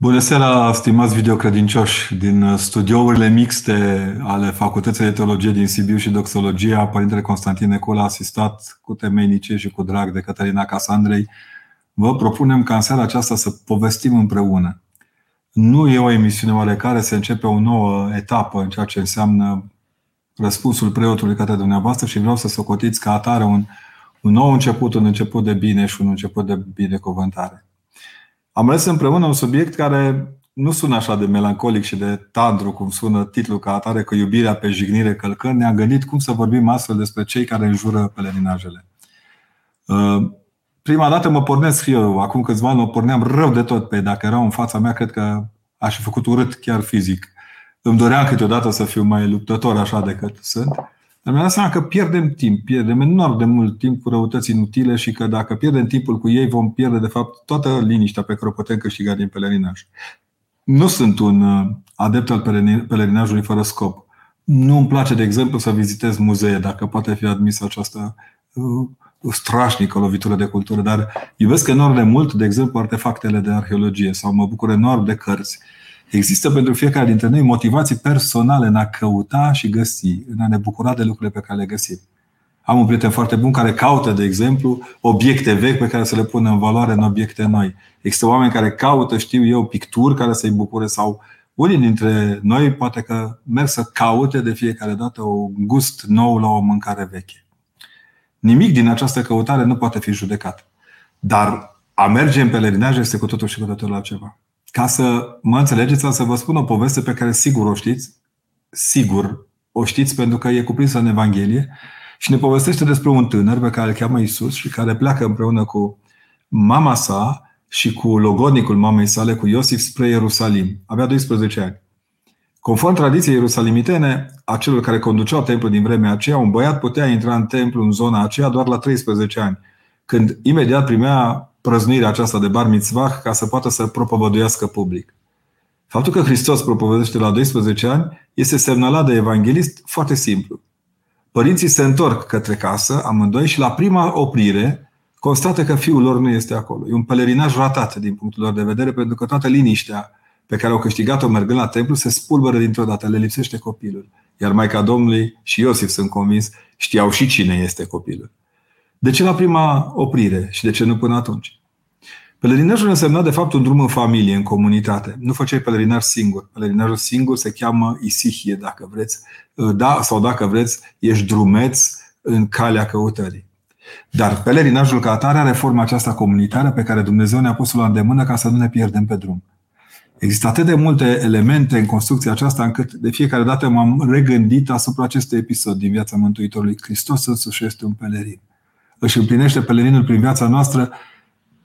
Bună seara, stimați videocredincioși! Din studiourile mixte ale Facultății de Teologie din Sibiu și Doxologia, Părintele Constantin Necula, asistat cu temeinice și cu drag de Cătălina Casandrei, vă propunem ca în seara aceasta să povestim împreună. Nu e o emisiune oarecare, se începe o nouă etapă în ceea ce înseamnă răspunsul preotului către dumneavoastră și vreau să socotiți ca atare un, un nou început, un început de bine și un început de binecuvântare. Am ales împreună un subiect care nu sună așa de melancolic și de tandru cum sună titlul ca atare, că iubirea pe jignire călcând. Ne-am gândit cum să vorbim astfel despre cei care înjură pelerinajele. Uh, prima dată mă pornesc eu, acum câțiva ani mă porneam rău de tot pe dacă erau în fața mea, cred că aș fi făcut urât chiar fizic. Îmi doream câteodată să fiu mai luptător așa decât sunt. Dar mi-am dat seama că pierdem timp, pierdem enorm de mult timp cu răutăți inutile și că dacă pierdem timpul cu ei, vom pierde, de fapt, toată liniștea pe care o putem câștiga din pelerinaj. Nu sunt un uh, adept al pelerinajului fără scop. Nu îmi place, de exemplu, să vizitez muzee, dacă poate fi admisă această uh, strașnică lovitură de cultură, dar iubesc enorm de mult, de exemplu, artefactele de arheologie sau mă bucur enorm de cărți. Există pentru fiecare dintre noi motivații personale în a căuta și găsi, în a ne bucura de lucrurile pe care le găsim. Am un prieten foarte bun care caută, de exemplu, obiecte vechi pe care să le pună în valoare în obiecte noi. Există oameni care caută, știu eu, picturi care să-i bucure sau unii dintre noi poate că merg să caute de fiecare dată un gust nou la o mâncare veche. Nimic din această căutare nu poate fi judecat. Dar a merge în pelerinaj este cu totul și cu totul altceva. Ca să mă înțelegeți, să vă spun o poveste pe care sigur o știți, sigur o știți pentru că e cuprinsă în Evanghelie și ne povestește despre un tânăr pe care îl cheamă Isus și care pleacă împreună cu mama sa și cu logodnicul mamei sale, cu Iosif, spre Ierusalim. Avea 12 ani. Conform tradiției ierusalimitene, a celor care conduceau templul din vremea aceea, un băiat putea intra în templu în zona aceea doar la 13 ani, când imediat primea prăznuirea aceasta de bar mitzvah ca să poată să propovăduiască public. Faptul că Hristos propovăduiește la 12 ani este semnalat de evanghelist foarte simplu. Părinții se întorc către casă, amândoi, și la prima oprire constată că fiul lor nu este acolo. E un pelerinaj ratat din punctul lor de vedere, pentru că toată liniștea pe care au câștigat-o mergând la templu se spulberă dintr-o dată, le lipsește copilul. Iar Maica Domnului și Iosif, sunt convins, știau și cine este copilul. De ce la prima oprire și de ce nu până atunci? Pelerinajul însemna de fapt un drum în familie, în comunitate. Nu făceai pelerinaj singur. Pelerinajul singur se cheamă isihie, dacă vreți. Da, sau dacă vreți, ești drumeț în calea căutării. Dar pelerinajul ca atare are forma aceasta comunitară pe care Dumnezeu ne-a pus-o la îndemână ca să nu ne pierdem pe drum. Există atât de multe elemente în construcția aceasta încât de fiecare dată m-am regândit asupra acestui episod din viața Mântuitorului. Hristos însuși este un pelerin își împlinește pelerinul prin viața noastră,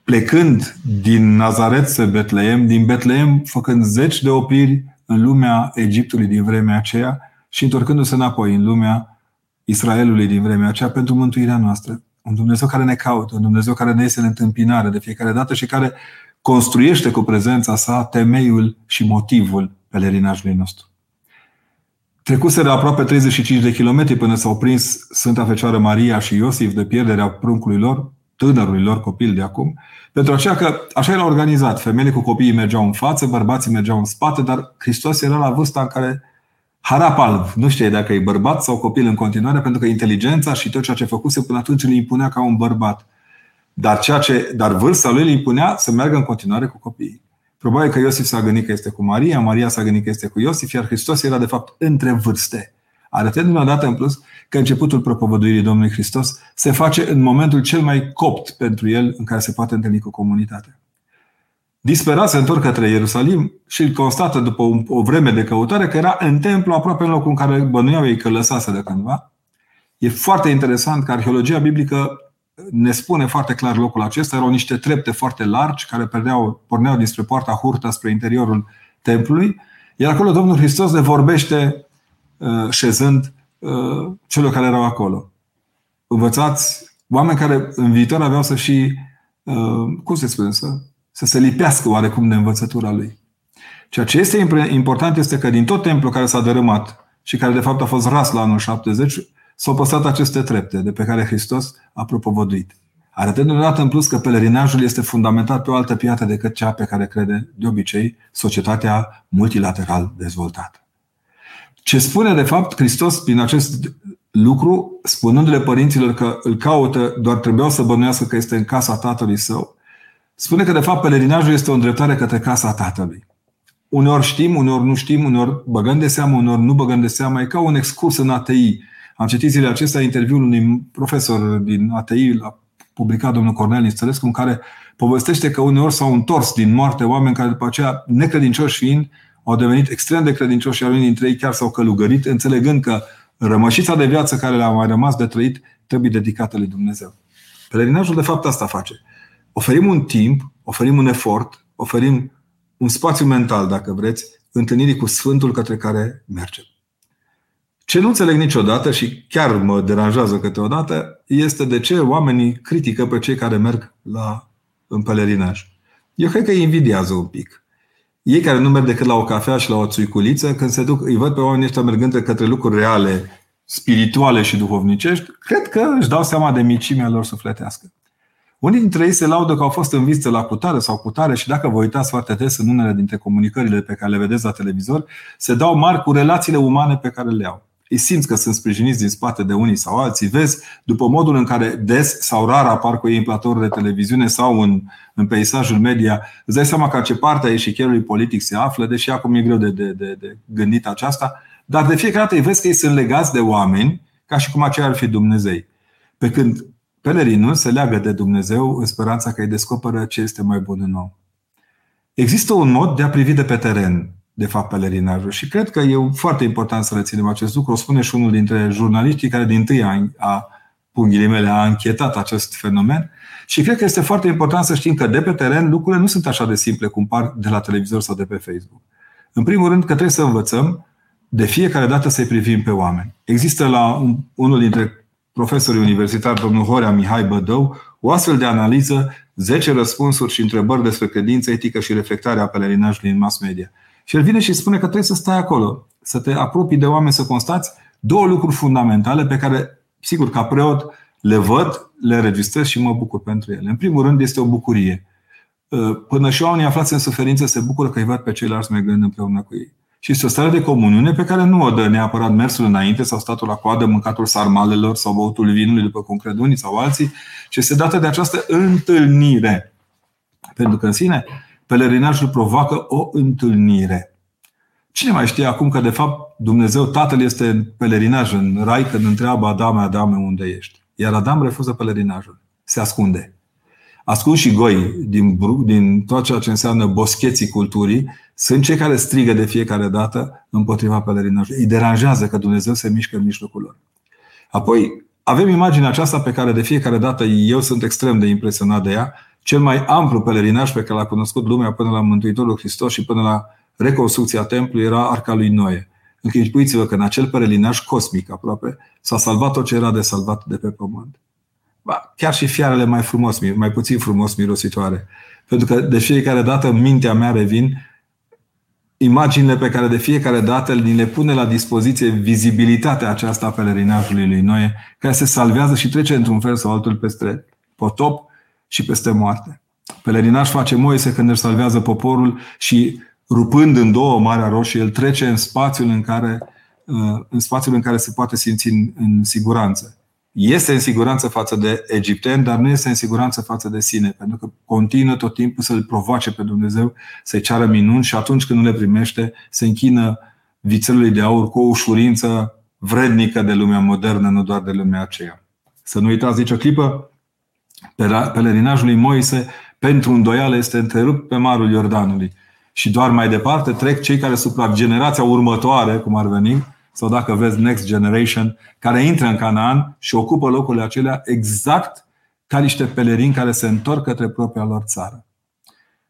plecând din Nazaret spre Betleem, din Betleem făcând zeci de opriri în lumea Egiptului din vremea aceea și întorcându-se înapoi în lumea Israelului din vremea aceea pentru mântuirea noastră. Un Dumnezeu care ne caută, un Dumnezeu care ne iese în întâmpinare de fiecare dată și care construiește cu prezența sa temeiul și motivul pelerinajului nostru. Trecuseră aproape 35 de kilometri până s-au prins Sfânta Fecioară Maria și Iosif de pierderea pruncului lor, tânărului lor copil de acum, pentru aceea că așa era organizat. Femeile cu copiii mergeau în față, bărbații mergeau în spate, dar Hristos era la vârsta în care harap alb. Nu știe dacă e bărbat sau copil în continuare, pentru că inteligența și tot ceea ce făcuse până atunci îl impunea ca un bărbat. Dar, ceea ce, dar vârsta lui îl impunea să meargă în continuare cu copiii. Probabil că Iosif s-a gândit că este cu Maria, Maria s-a gândit că este cu Iosif, iar Hristos era de fapt între vârste. Arătându-ne odată în plus că începutul propovăduirii Domnului Hristos se face în momentul cel mai copt pentru el în care se poate întâlni cu comunitatea. Disperat se întorc către Ierusalim și îl constată după o vreme de căutare că era în templu aproape în locul în care bănuiau ei că lăsase de cândva. E foarte interesant că arheologia biblică ne spune foarte clar locul acesta. Erau niște trepte foarte largi care perdeau, porneau dinspre poarta Hurta spre interiorul templului. Iar acolo Domnul Hristos le vorbește uh, șezând uh, celor care erau acolo. Învățați oameni care în viitor aveau să și, uh, cum se spune, să, să se lipească oarecum de învățătura lui. Ceea ce este important este că din tot templul care s-a dărâmat și care de fapt a fost ras la anul 70, s-au păstrat aceste trepte de pe care Hristos a propovăduit. arătând odată în plus că pelerinajul este fundamentat pe o altă piață decât cea pe care crede de obicei societatea multilateral dezvoltată. Ce spune de fapt Hristos prin acest lucru, spunându-le părinților că îl caută, doar trebuiau să bănuiască că este în casa tatălui său, spune că de fapt pelerinajul este o îndreptare către casa tatălui. Uneori știm, uneori nu știm, uneori băgăm de seamă, uneori nu băgăm de seamă. E ca un excurs în ATI. Am citit zilele acestea interviul unui profesor din ATI, l-a publicat domnul Cornel Nistărescu, în care povestește că uneori s-au întors din moarte oameni care după aceea, necredincioși fiind, au devenit extrem de credincioși și unii dintre ei chiar s-au călugărit, înțelegând că rămășița de viață care le-a mai rămas de trăit trebuie dedicată lui Dumnezeu. Pelerinajul de fapt asta face. Oferim un timp, oferim un efort, oferim un spațiu mental, dacă vreți, întâlnirii cu Sfântul către care mergem. Ce nu înțeleg niciodată și chiar mă deranjează câteodată este de ce oamenii critică pe cei care merg la, în pelerinaj. Eu cred că îi invidiază un pic. Ei care nu merg decât la o cafea și la o țuiculiță, când se duc, îi văd pe oamenii ăștia mergând către lucruri reale, spirituale și duhovnicești, cred că își dau seama de micimea lor sufletească. Unii dintre ei se laudă că au fost în vizită la cutare sau cutare și dacă vă uitați foarte des în unele dintre comunicările pe care le vedeți la televizor, se dau mari cu relațiile umane pe care le au. Îi simți că sunt sprijiniți din spate de unii sau alții, vezi după modul în care des sau rar apar cu ei în platourile de televiziune sau în, în peisajul media, îți dai seama că ce parte a eșichierului politic se află, deși acum e greu de, de, de, de gândit aceasta, dar de fiecare dată îi vezi că ei sunt legați de oameni ca și cum aceia ar fi Dumnezei. Pe când Pelerinul se leagă de Dumnezeu în speranța că îi descoperă ce este mai bun în om. Există un mod de a privi de pe teren, de fapt, pelerinajul și cred că e foarte important să reținem acest lucru. O spune și unul dintre jurnaliștii care din tâi a, a mele, a închetat acest fenomen și cred că este foarte important să știm că de pe teren lucrurile nu sunt așa de simple cum par de la televizor sau de pe Facebook. În primul rând că trebuie să învățăm de fiecare dată să-i privim pe oameni. Există la unul dintre profesorii universitari, domnul Horea Mihai Bădău, o astfel de analiză, 10 răspunsuri și întrebări despre credință, etică și reflectarea pelerinajului în mass media. Și el vine și spune că trebuie să stai acolo, să te apropii de oameni, să constați două lucruri fundamentale pe care, sigur, ca preot, le văd, le registrez și mă bucur pentru ele. În primul rând, este o bucurie. Până și oamenii aflați în suferință se bucură că îi văd pe ceilalți mergând împreună cu ei și este o stare de comuniune pe care nu o dă neapărat mersul înainte sau statul la coadă, mâncatul sarmalelor sau băutul vinului, după cum cred unii sau alții, ci este dată de această întâlnire. Pentru că în sine pelerinajul provoacă o întâlnire. Cine mai știe acum că de fapt Dumnezeu Tatăl este în pelerinaj în rai când întreabă Adame, Adame, unde ești? Iar Adam refuză pelerinajul. Se ascunde ascunși și goi din, din tot ceea ce înseamnă boscheții culturii, sunt cei care strigă de fiecare dată împotriva pelerinajului. Îi deranjează că Dumnezeu se mișcă în mijlocul lor. Apoi, avem imaginea aceasta pe care de fiecare dată eu sunt extrem de impresionat de ea, cel mai amplu pelerinaj pe care l-a cunoscut lumea până la Mântuitorul Hristos și până la reconstrucția templului era Arca lui Noe. Închipuiți-vă că în acel pelerinaj cosmic aproape s-a salvat tot ce era de salvat de pe pământ. Ba, chiar și fiarele mai frumos, mai puțin frumos mirositoare. Pentru că de fiecare dată în mintea mea revin imaginile pe care de fiecare dată ni le pune la dispoziție vizibilitatea aceasta a pelerinajului lui Noe, care se salvează și trece într-un fel sau altul peste potop și peste moarte. Pelerinaj face Moise când își salvează poporul și rupând în două Marea Roșie, el trece în spațiul în care, în spațiul în care se poate simți în, în siguranță este în siguranță față de egipteni, dar nu este în siguranță față de sine, pentru că continuă tot timpul să-L provoace pe Dumnezeu, să-i ceară minuni și atunci când nu le primește, se închină vițelului de aur cu o ușurință vrednică de lumea modernă, nu doar de lumea aceea. Să nu uitați nicio clipă, pelerinajul lui Moise pentru îndoială este întrerupt pe marul Iordanului. Și doar mai departe trec cei care supra generația următoare, cum ar veni, sau dacă vezi Next Generation, care intră în Canaan și ocupă locurile acelea exact ca niște pelerini care se întorc către propria lor țară.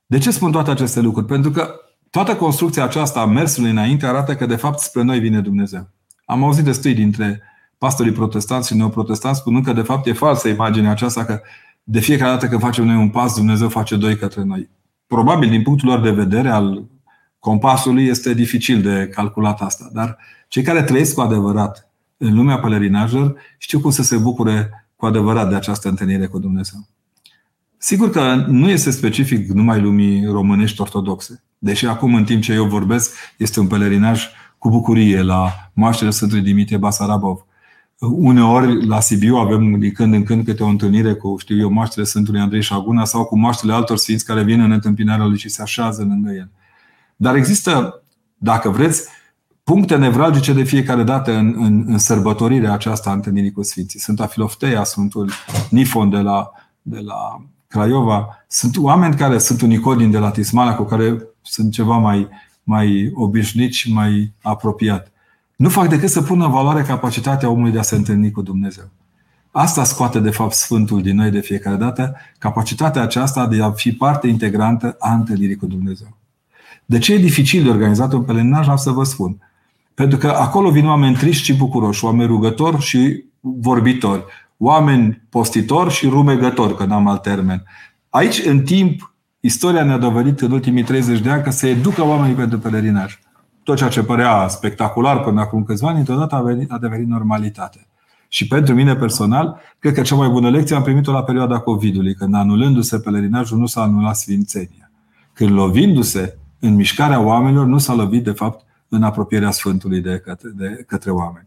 De ce spun toate aceste lucruri? Pentru că toată construcția aceasta a mersului înainte arată că de fapt spre noi vine Dumnezeu. Am auzit destui dintre pastorii protestanți și neoprotestanți spunând că de fapt e falsă imaginea aceasta că de fiecare dată când facem noi un pas, Dumnezeu face doi către noi. Probabil din punctul lor de vedere al compasului este dificil de calculat asta, dar cei care trăiesc cu adevărat în lumea pelerinajilor știu cum să se bucure cu adevărat de această întâlnire cu Dumnezeu. Sigur că nu este specific numai lumii românești ortodoxe. Deși acum, în timp ce eu vorbesc, este un pelerinaj cu bucurie la moaștele Sfântului Dimitrie Basarabov. Uneori, la Sibiu, avem din când în când câte o întâlnire cu, știu eu, moaștele Sfântului Andrei Șaguna sau cu moaștele altor sfinți care vin în întâmpinarea lui și se așează lângă el. Dar există, dacă vreți, puncte nevralgice de fiecare dată în, în, în sărbătorirea aceasta a întâlnirii cu Sfinții. Sunt Afilofteia, Sfântul Nifon de la, de la Craiova. Sunt oameni care sunt unicodini de la Tismala, cu care sunt ceva mai, mai obișnuit și mai apropiat. Nu fac decât să pună în valoare capacitatea omului de a se întâlni cu Dumnezeu. Asta scoate, de fapt, Sfântul din noi de fiecare dată, capacitatea aceasta de a fi parte integrantă a întâlnirii cu Dumnezeu. De ce e dificil de organizat un pelerinaj? Am să vă spun. Pentru că acolo vin oameni triști și bucuroși, oameni rugători și vorbitori, oameni postitori și rumegători, că n-am alt termen. Aici, în timp, istoria ne-a dovedit în ultimii 30 de ani că se educă oamenii pentru pelerinaj. Tot ceea ce părea spectacular până acum câțiva ani, întotdeauna a, venit, a devenit normalitate. Și pentru mine personal, cred că cea mai bună lecție am primit-o la perioada COVID-ului, când anulându-se pelerinajul nu s-a anulat sfințenia. Când lovindu-se în mișcarea oamenilor, nu s-a lovit de fapt în apropierea Sfântului de către, de către oameni.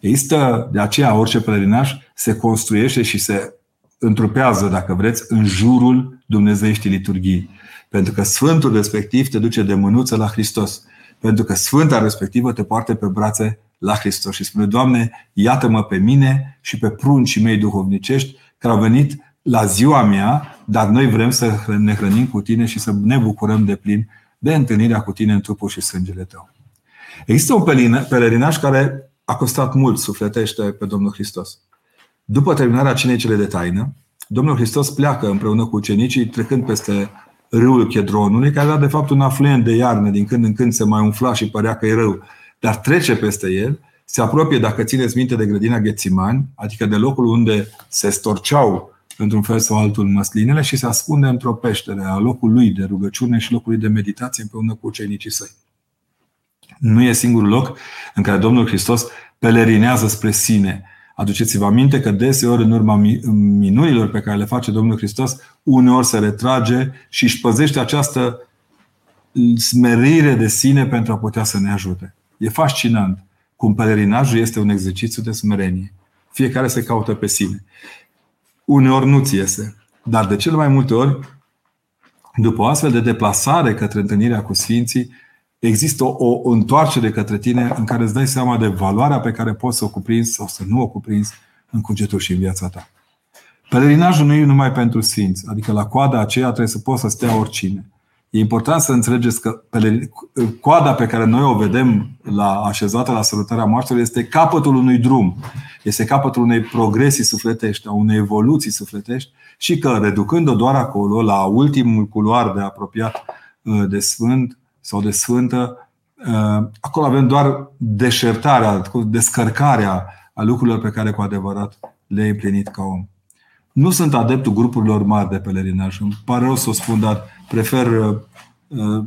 Există, de aceea, orice pelerinaj se construiește și se întrupează, dacă vreți, în jurul Dumnezeieștii liturghii. Pentru că Sfântul respectiv te duce de mânuță la Hristos. Pentru că Sfânta respectivă te poartă pe brațe la Hristos și spune, Doamne, iată-mă pe mine și pe pruncii mei duhovnicești care au venit la ziua mea, dar noi vrem să ne hrănim cu tine și să ne bucurăm de plin de întâlnirea cu tine în trupul și sângele tău. Există un pelerinaj care a costat mult sufletește pe Domnul Hristos. După terminarea cinei cele de taină, Domnul Hristos pleacă împreună cu ucenicii trecând peste râul Chedronului, care era de fapt un afluent de iarnă, din când în când se mai umfla și părea că e rău, dar trece peste el, se apropie, dacă țineți minte, de grădina Ghețimani, adică de locul unde se storceau într-un fel sau altul măslinele și se ascunde într-o peștere a locului de rugăciune și locului de meditație împreună cu ucenicii săi. Nu e singurul loc în care Domnul Hristos pelerinează spre sine. Aduceți-vă aminte că deseori în urma minunilor pe care le face Domnul Hristos, uneori se retrage și își păzește această smerire de sine pentru a putea să ne ajute. E fascinant cum pelerinajul este un exercițiu de smerenie. Fiecare se caută pe sine. Uneori nu ți iese, dar de cele mai multe ori, după o astfel de deplasare către întâlnirea cu Sfinții, există o, o întoarcere către tine în care îți dai seama de valoarea pe care poți să o cuprinzi sau să nu o cuprinzi în cugetul și în viața ta. Pelerinajul nu e numai pentru sfinți, adică la coada aceea trebuie să poți să stea oricine. E important să înțelegeți că coada pe care noi o vedem la așezată la sărutarea moaștelor este capătul unui drum, este capătul unei progresii sufletești, a unei evoluții sufletești și că reducând-o doar acolo, la ultimul culoar de apropiat uh, de Sfânt, sau de sfântă, uh, acolo avem doar deșertarea, descărcarea a lucrurilor pe care cu adevărat le-ai împlinit ca om. Nu sunt adeptul grupurilor mari de pelerinaj. Îmi pare rău să o spun, dar prefer uh, uh,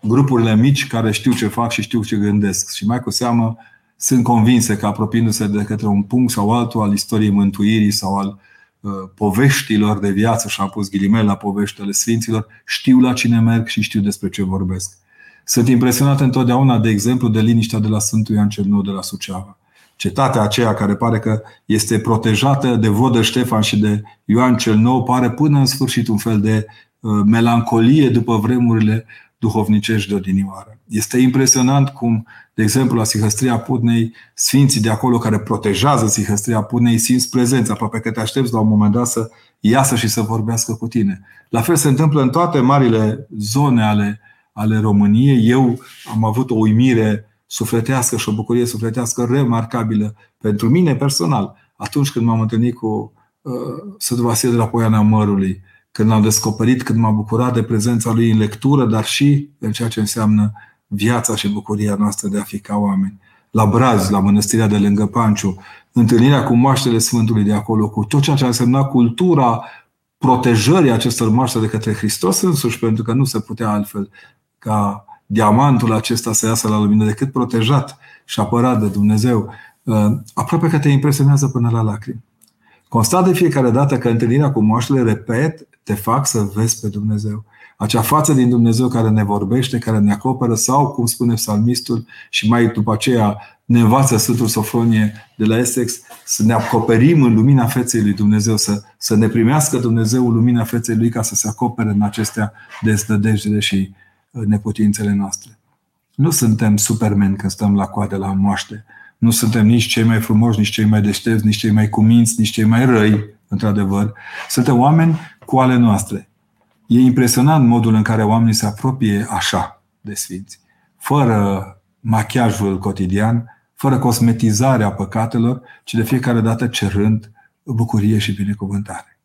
grupurile mici care știu ce fac și știu ce gândesc. Și mai cu seamă sunt convinse că apropiindu-se de către un punct sau altul al istoriei mântuirii sau al poveștilor de viață, și am pus ghilimele la poveștile Sfinților, știu la cine merg și știu despre ce vorbesc. Sunt impresionat întotdeauna, de exemplu, de liniștea de la Sfântul Ioan cel Nou de la Suceava. Cetatea aceea care pare că este protejată de Vodă Ștefan și de Ioan cel Nou pare până în sfârșit un fel de uh, melancolie după vremurile duhovnicești de odinioară. Este impresionant cum, de exemplu, la Sihăstria Putnei, sfinții de acolo care protejează Sihăstria Putnei simți prezența, aproape că te aștepți la un moment dat să iasă și să vorbească cu tine. La fel se întâmplă în toate marile zone ale ale României. Eu am avut o uimire sufletească și o bucurie sufletească remarcabilă pentru mine personal atunci când m-am întâlnit cu uh, Sfântul Vasile de la Poiana Mărului, când l-am descoperit, când m-am bucurat de prezența lui în lectură, dar și în ceea ce înseamnă viața și bucuria noastră de a fi ca oameni. La Braz, la mănăstirea de lângă Panciu, întâlnirea cu moaștele Sfântului de acolo, cu tot ceea ce a însemnat cultura protejării acestor moaște de către Hristos însuși, pentru că nu se putea altfel ca diamantul acesta să iasă la lumină decât protejat și apărat de Dumnezeu, uh, aproape că te impresionează până la lacrimi. Constat de fiecare dată că întâlnirea cu moaștele, repet, te fac să vezi pe Dumnezeu. Acea față din Dumnezeu care ne vorbește, care ne acoperă sau, cum spune psalmistul, și mai după aceea ne învață Sfântul Sofronie de la Essex, să ne acoperim în lumina feței lui Dumnezeu, să, să ne primească Dumnezeu lumina feței lui ca să se acopere în acestea desnădejdele și uh, neputințele noastre. Nu suntem supermeni când stăm la coadă la moaște. Nu suntem nici cei mai frumoși, nici cei mai deștepți, nici cei mai cuminți, nici cei mai răi, într-adevăr. Suntem oameni cu ale noastre. E impresionant modul în care oamenii se apropie așa de sfinți, fără machiajul cotidian, fără cosmetizarea păcatelor, ci de fiecare dată cerând bucurie și binecuvântare.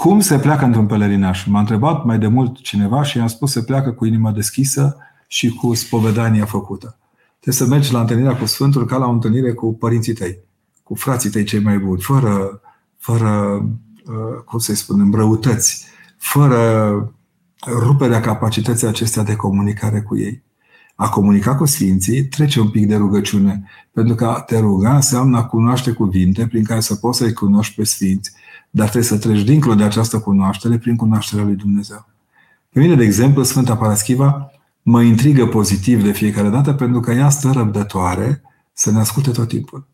Cum se pleacă într-un pelerinaj? M-a întrebat mai de mult cineva și i-am spus se pleacă cu inima deschisă și cu spovedania făcută. Trebuie să mergi la întâlnirea cu Sfântul ca la o întâlnire cu părinții tăi, cu frații tăi cei mai buni, fără, fără uh, cum să-i spunem, răutăți, fără ruperea capacității acestea de comunicare cu ei. A comunica cu Sfinții trece un pic de rugăciune, pentru că a te ruga înseamnă a cunoaște cuvinte prin care să poți să-i cunoști pe Sfinți, dar trebuie să treci dincolo de această cunoaștere prin cunoașterea lui Dumnezeu. Pe mine, de exemplu, Sfânta Paraschiva mă intrigă pozitiv de fiecare dată pentru că ea stă răbdătoare să ne asculte tot timpul.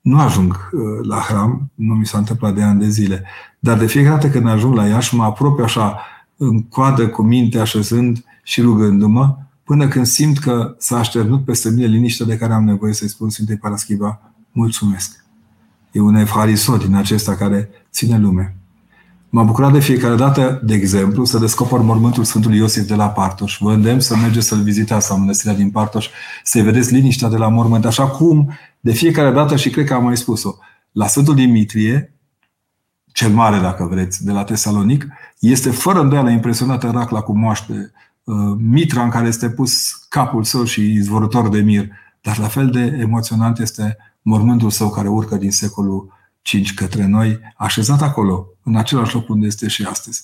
Nu ajung uh, la hram, nu mi s-a întâmplat de ani de zile, dar de fiecare dată când ajung la ea și mă apropie așa în coadă cu minte, așezând și rugându-mă, până când simt că s-a așternut peste mine liniștea de care am nevoie să-i spun Sfintei Paraschiva, mulțumesc. E un efharisot din acesta care ține lume. M-am bucurat de fiecare dată, de exemplu, să descoper mormântul Sfântului Iosif de la Partoș. Vă îndemn să mergeți să-l vizitați la mănăstirea din Partoș, să-i vedeți liniștea de la mormânt, așa cum de fiecare dată, și cred că am mai spus-o, la Sfântul Dimitrie, cel mare, dacă vreți, de la Tesalonic, este fără îndoială impresionată racla cu moaște, uh, mitra în care este pus capul său și izvorător de mir, dar la fel de emoționant este mormântul său care urcă din secolul 5 către noi, așezat acolo, în același loc unde este și astăzi.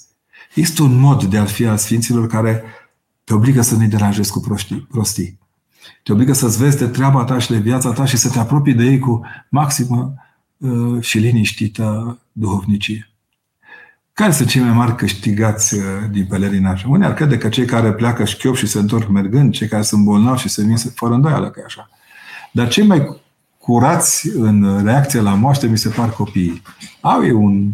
Este un mod de a fi al Sfinților care te obligă să nu-i deranjezi cu prostii. prostii. Te obligă să-ți vezi de treaba ta și de viața ta și să te apropii de ei cu maximă uh, și liniștită duhovnicie. Care sunt cei mai mari câștigați uh, din pelerinaj? Unii ar crede că cei care pleacă șchiop și se întorc mergând, cei care sunt bolnavi și se vin fără îndoială că e așa. Dar cei mai curați în reacție la moaște, mi se par copiii. Au ei un,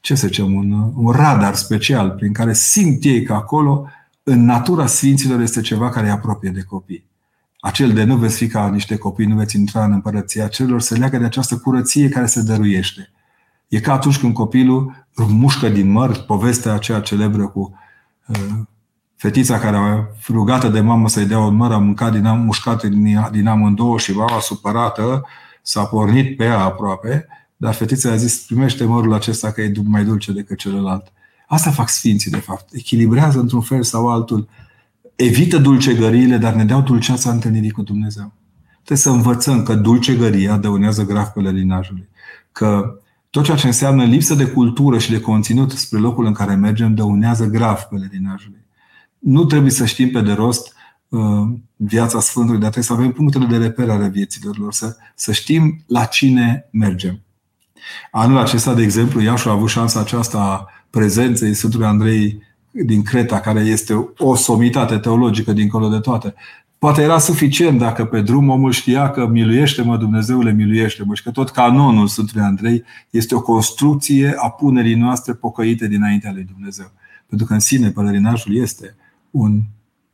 ce să zicem, un, un radar special prin care simt ei că acolo, în natura Sfinților, este ceva care îi apropie de copii. Acel de nu veți fi ca niște copii, nu veți intra în împărăția celor, se leagă de această curăție care se dăruiește. E ca atunci când copilul mușcă din măr, povestea aceea celebră cu uh, fetița care a rugată de mamă să-i dea un măr, a mâncat din am, mușcat din, din amândouă și mama supărată s-a pornit pe ea aproape, dar fetița a zis, primește mărul acesta că e mai dulce decât celălalt. Asta fac sfinții, de fapt. Echilibrează într-un fel sau altul. Evită dulcegăriile, dar ne dau dulceața întâlnirii cu Dumnezeu. Trebuie să învățăm că dulcegăria dăunează grav pelerinajului. Că tot ceea ce înseamnă lipsă de cultură și de conținut spre locul în care mergem dăunează grav pelerinajului nu trebuie să știm pe de rost uh, viața Sfântului, dar trebuie să avem punctele de reper ale vieților lor, să, să știm la cine mergem. Anul acesta, de exemplu, Iașu a avut șansa aceasta a prezenței Sfântului Andrei din Creta, care este o somitate teologică dincolo de toate. Poate era suficient dacă pe drum omul știa că miluiește-mă Dumnezeule, miluiește-mă și că tot canonul Sfântului Andrei este o construcție a punerii noastre pocăite dinaintea lui Dumnezeu. Pentru că în sine pălărinajul este un,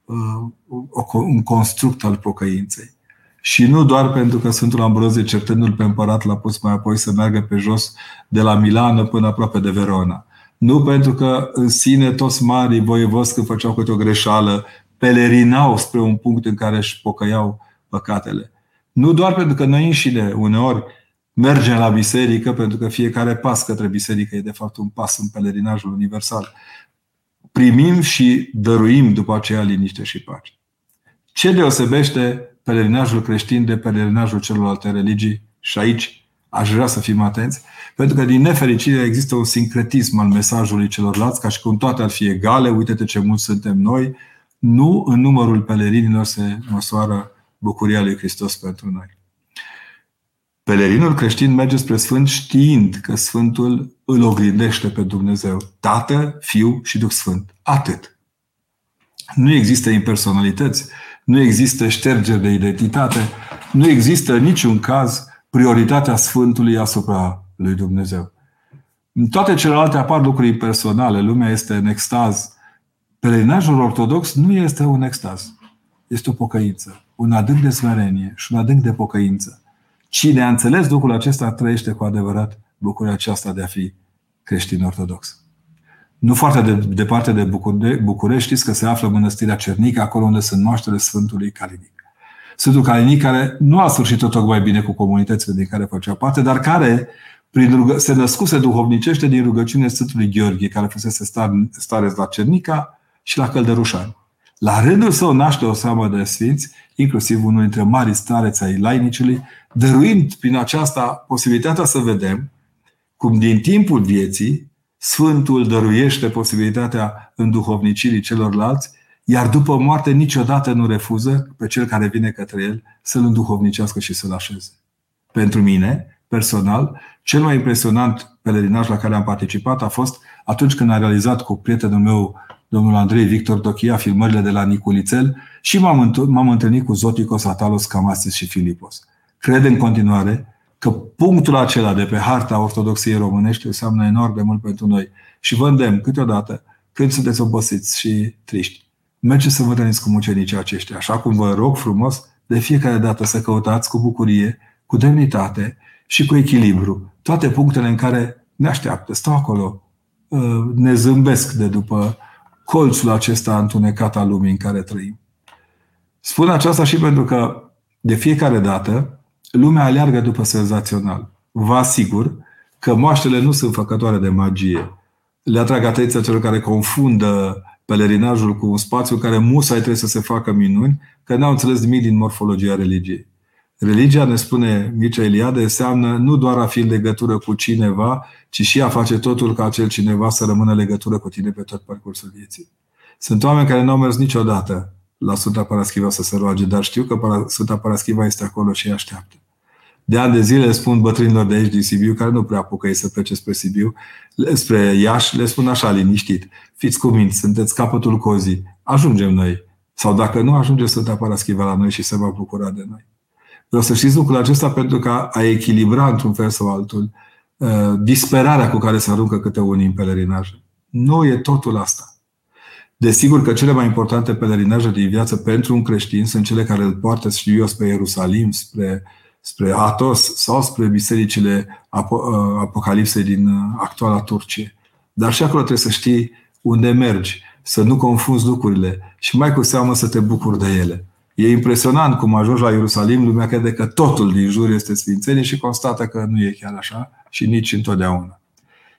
uh, un construct al pocăinței. Și nu doar pentru că Sfântul Ambrozie, certându-l pe împărat, l-a pus mai apoi să meargă pe jos de la Milano până aproape de Verona. Nu pentru că în sine toți marii voievozi când făceau câte o greșeală, pelerinau spre un punct în care își pocăiau păcatele. Nu doar pentru că noi înșine uneori mergem la biserică, pentru că fiecare pas către biserică e de fapt un pas în pelerinajul universal, primim și dăruim după aceea liniște și pace. Ce deosebește pelerinajul creștin de pelerinajul celorlalte religii? Și aici aș vrea să fim atenți, pentru că din nefericire există un sincretism al mesajului celorlalți, ca și cum toate ar fi egale, uite-te ce mulți suntem noi, nu în numărul pelerinilor se măsoară bucuria lui Hristos pentru noi. Pelerinul creștin merge spre Sfânt știind că Sfântul îl oglindește pe Dumnezeu. Tată, Fiu și Duh Sfânt. Atât. Nu există impersonalități, nu există ștergeri de identitate, nu există în niciun caz prioritatea Sfântului asupra lui Dumnezeu. În toate celelalte apar lucruri personale, lumea este în extaz. Pelerinajul ortodox nu este un extaz, este o pocăință, un adânc de smerenie și un adânc de pocăință. Cine a înțeles lucrul acesta trăiește cu adevărat bucuria aceasta de a fi creștin ortodox. Nu foarte de, departe de București, știți că se află mănăstirea Cernic, acolo unde sunt moaștele Sfântului Calinic. Sfântul Calinic, care nu a sfârșit tocmai bine cu comunitățile din care făcea parte, dar care prin rugă, se născuse duhovnicește din rugăciune Sfântului Gheorghe, care fusese stareț la Cernica și la Căldărușani. La rândul său naște o seamă de sfinți, inclusiv unul dintre mari stareți ai lainicului, dăruind prin aceasta posibilitatea să vedem cum din timpul vieții Sfântul dăruiește posibilitatea înduhovnicirii celorlalți, iar după moarte niciodată nu refuză pe cel care vine către el să-l înduhovnicească și să-l așeze. Pentru mine, personal, cel mai impresionant pelerinaj la care am participat a fost atunci când a realizat cu prietenul meu, domnul Andrei Victor Dochia, filmările de la Niculițel și m-am întâlnit cu Zoticos, Atalos, Camasis și Filipos. Cred în continuare că punctul acela de pe harta ortodoxiei românești înseamnă enorm de mult pentru noi. Și vă îndemn câteodată, când sunteți obosiți și triști, mergeți să vă întâlniți cu mucenicii aceștia, așa cum vă rog frumos de fiecare dată să căutați cu bucurie, cu demnitate și cu echilibru toate punctele în care ne așteaptă, stau acolo, uh, ne zâmbesc de după colțul acesta întunecat al lumii în care trăim. Spun aceasta și pentru că de fiecare dată lumea aleargă după senzațional. Vă asigur că moaștele nu sunt făcătoare de magie. Le atrag atenția celor care confundă pelerinajul cu un spațiu în care musai trebuie să se facă minuni, că n-au înțeles nimic din morfologia religiei. Religia, ne spune Mircea Eliade, înseamnă nu doar a fi în legătură cu cineva, ci și a face totul ca acel cineva să rămână în legătură cu tine pe tot parcursul vieții. Sunt oameni care nu au mers niciodată la Sfânta Paraschiva să se roage, dar știu că Sfânta Paraschiva este acolo și îi așteaptă. De ani de zile spun bătrânilor de aici din Sibiu, care nu prea apucă ei să plece spre Sibiu, spre Iași, le spun așa liniștit. Fiți cuminți, sunteți capătul cozii, ajungem noi. Sau dacă nu, ajunge Sfânta Paraschiva la noi și se va bucura de noi. Vreau să știți lucrul acesta pentru că a echilibra într-un fel sau altul uh, disperarea cu care se aruncă câte unii în pelerinaj. Nu e totul asta. Desigur că cele mai importante pelerinaje din viață pentru un creștin sunt cele care îl poartă, știu eu, spre Ierusalim, spre, spre Atos sau spre bisericile apo- uh, apocalipsei din uh, actuala Turcie. Dar și acolo trebuie să știi unde mergi, să nu confunzi lucrurile și mai cu seamă să te bucuri de ele. E impresionant cum ajungi la Ierusalim, lumea crede că totul din jur este sfințenie și constată că nu e chiar așa și nici întotdeauna.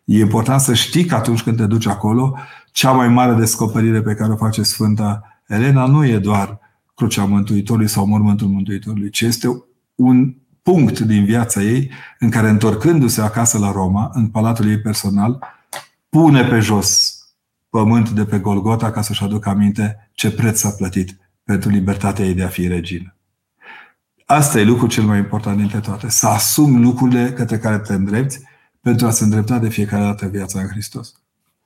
E important să știi că atunci când te duci acolo, cea mai mare descoperire pe care o face Sfânta Elena nu e doar crucea Mântuitorului sau mormântul Mântuitorului, ci este un punct din viața ei în care, întorcându-se acasă la Roma, în palatul ei personal, pune pe jos pământ de pe Golgota ca să-și aducă aminte ce preț s-a plătit pentru libertatea ei de a fi regină. Asta e lucrul cel mai important dintre toate. Să asumi lucrurile către care te îndrepți pentru a se îndrepta de fiecare dată viața în Hristos.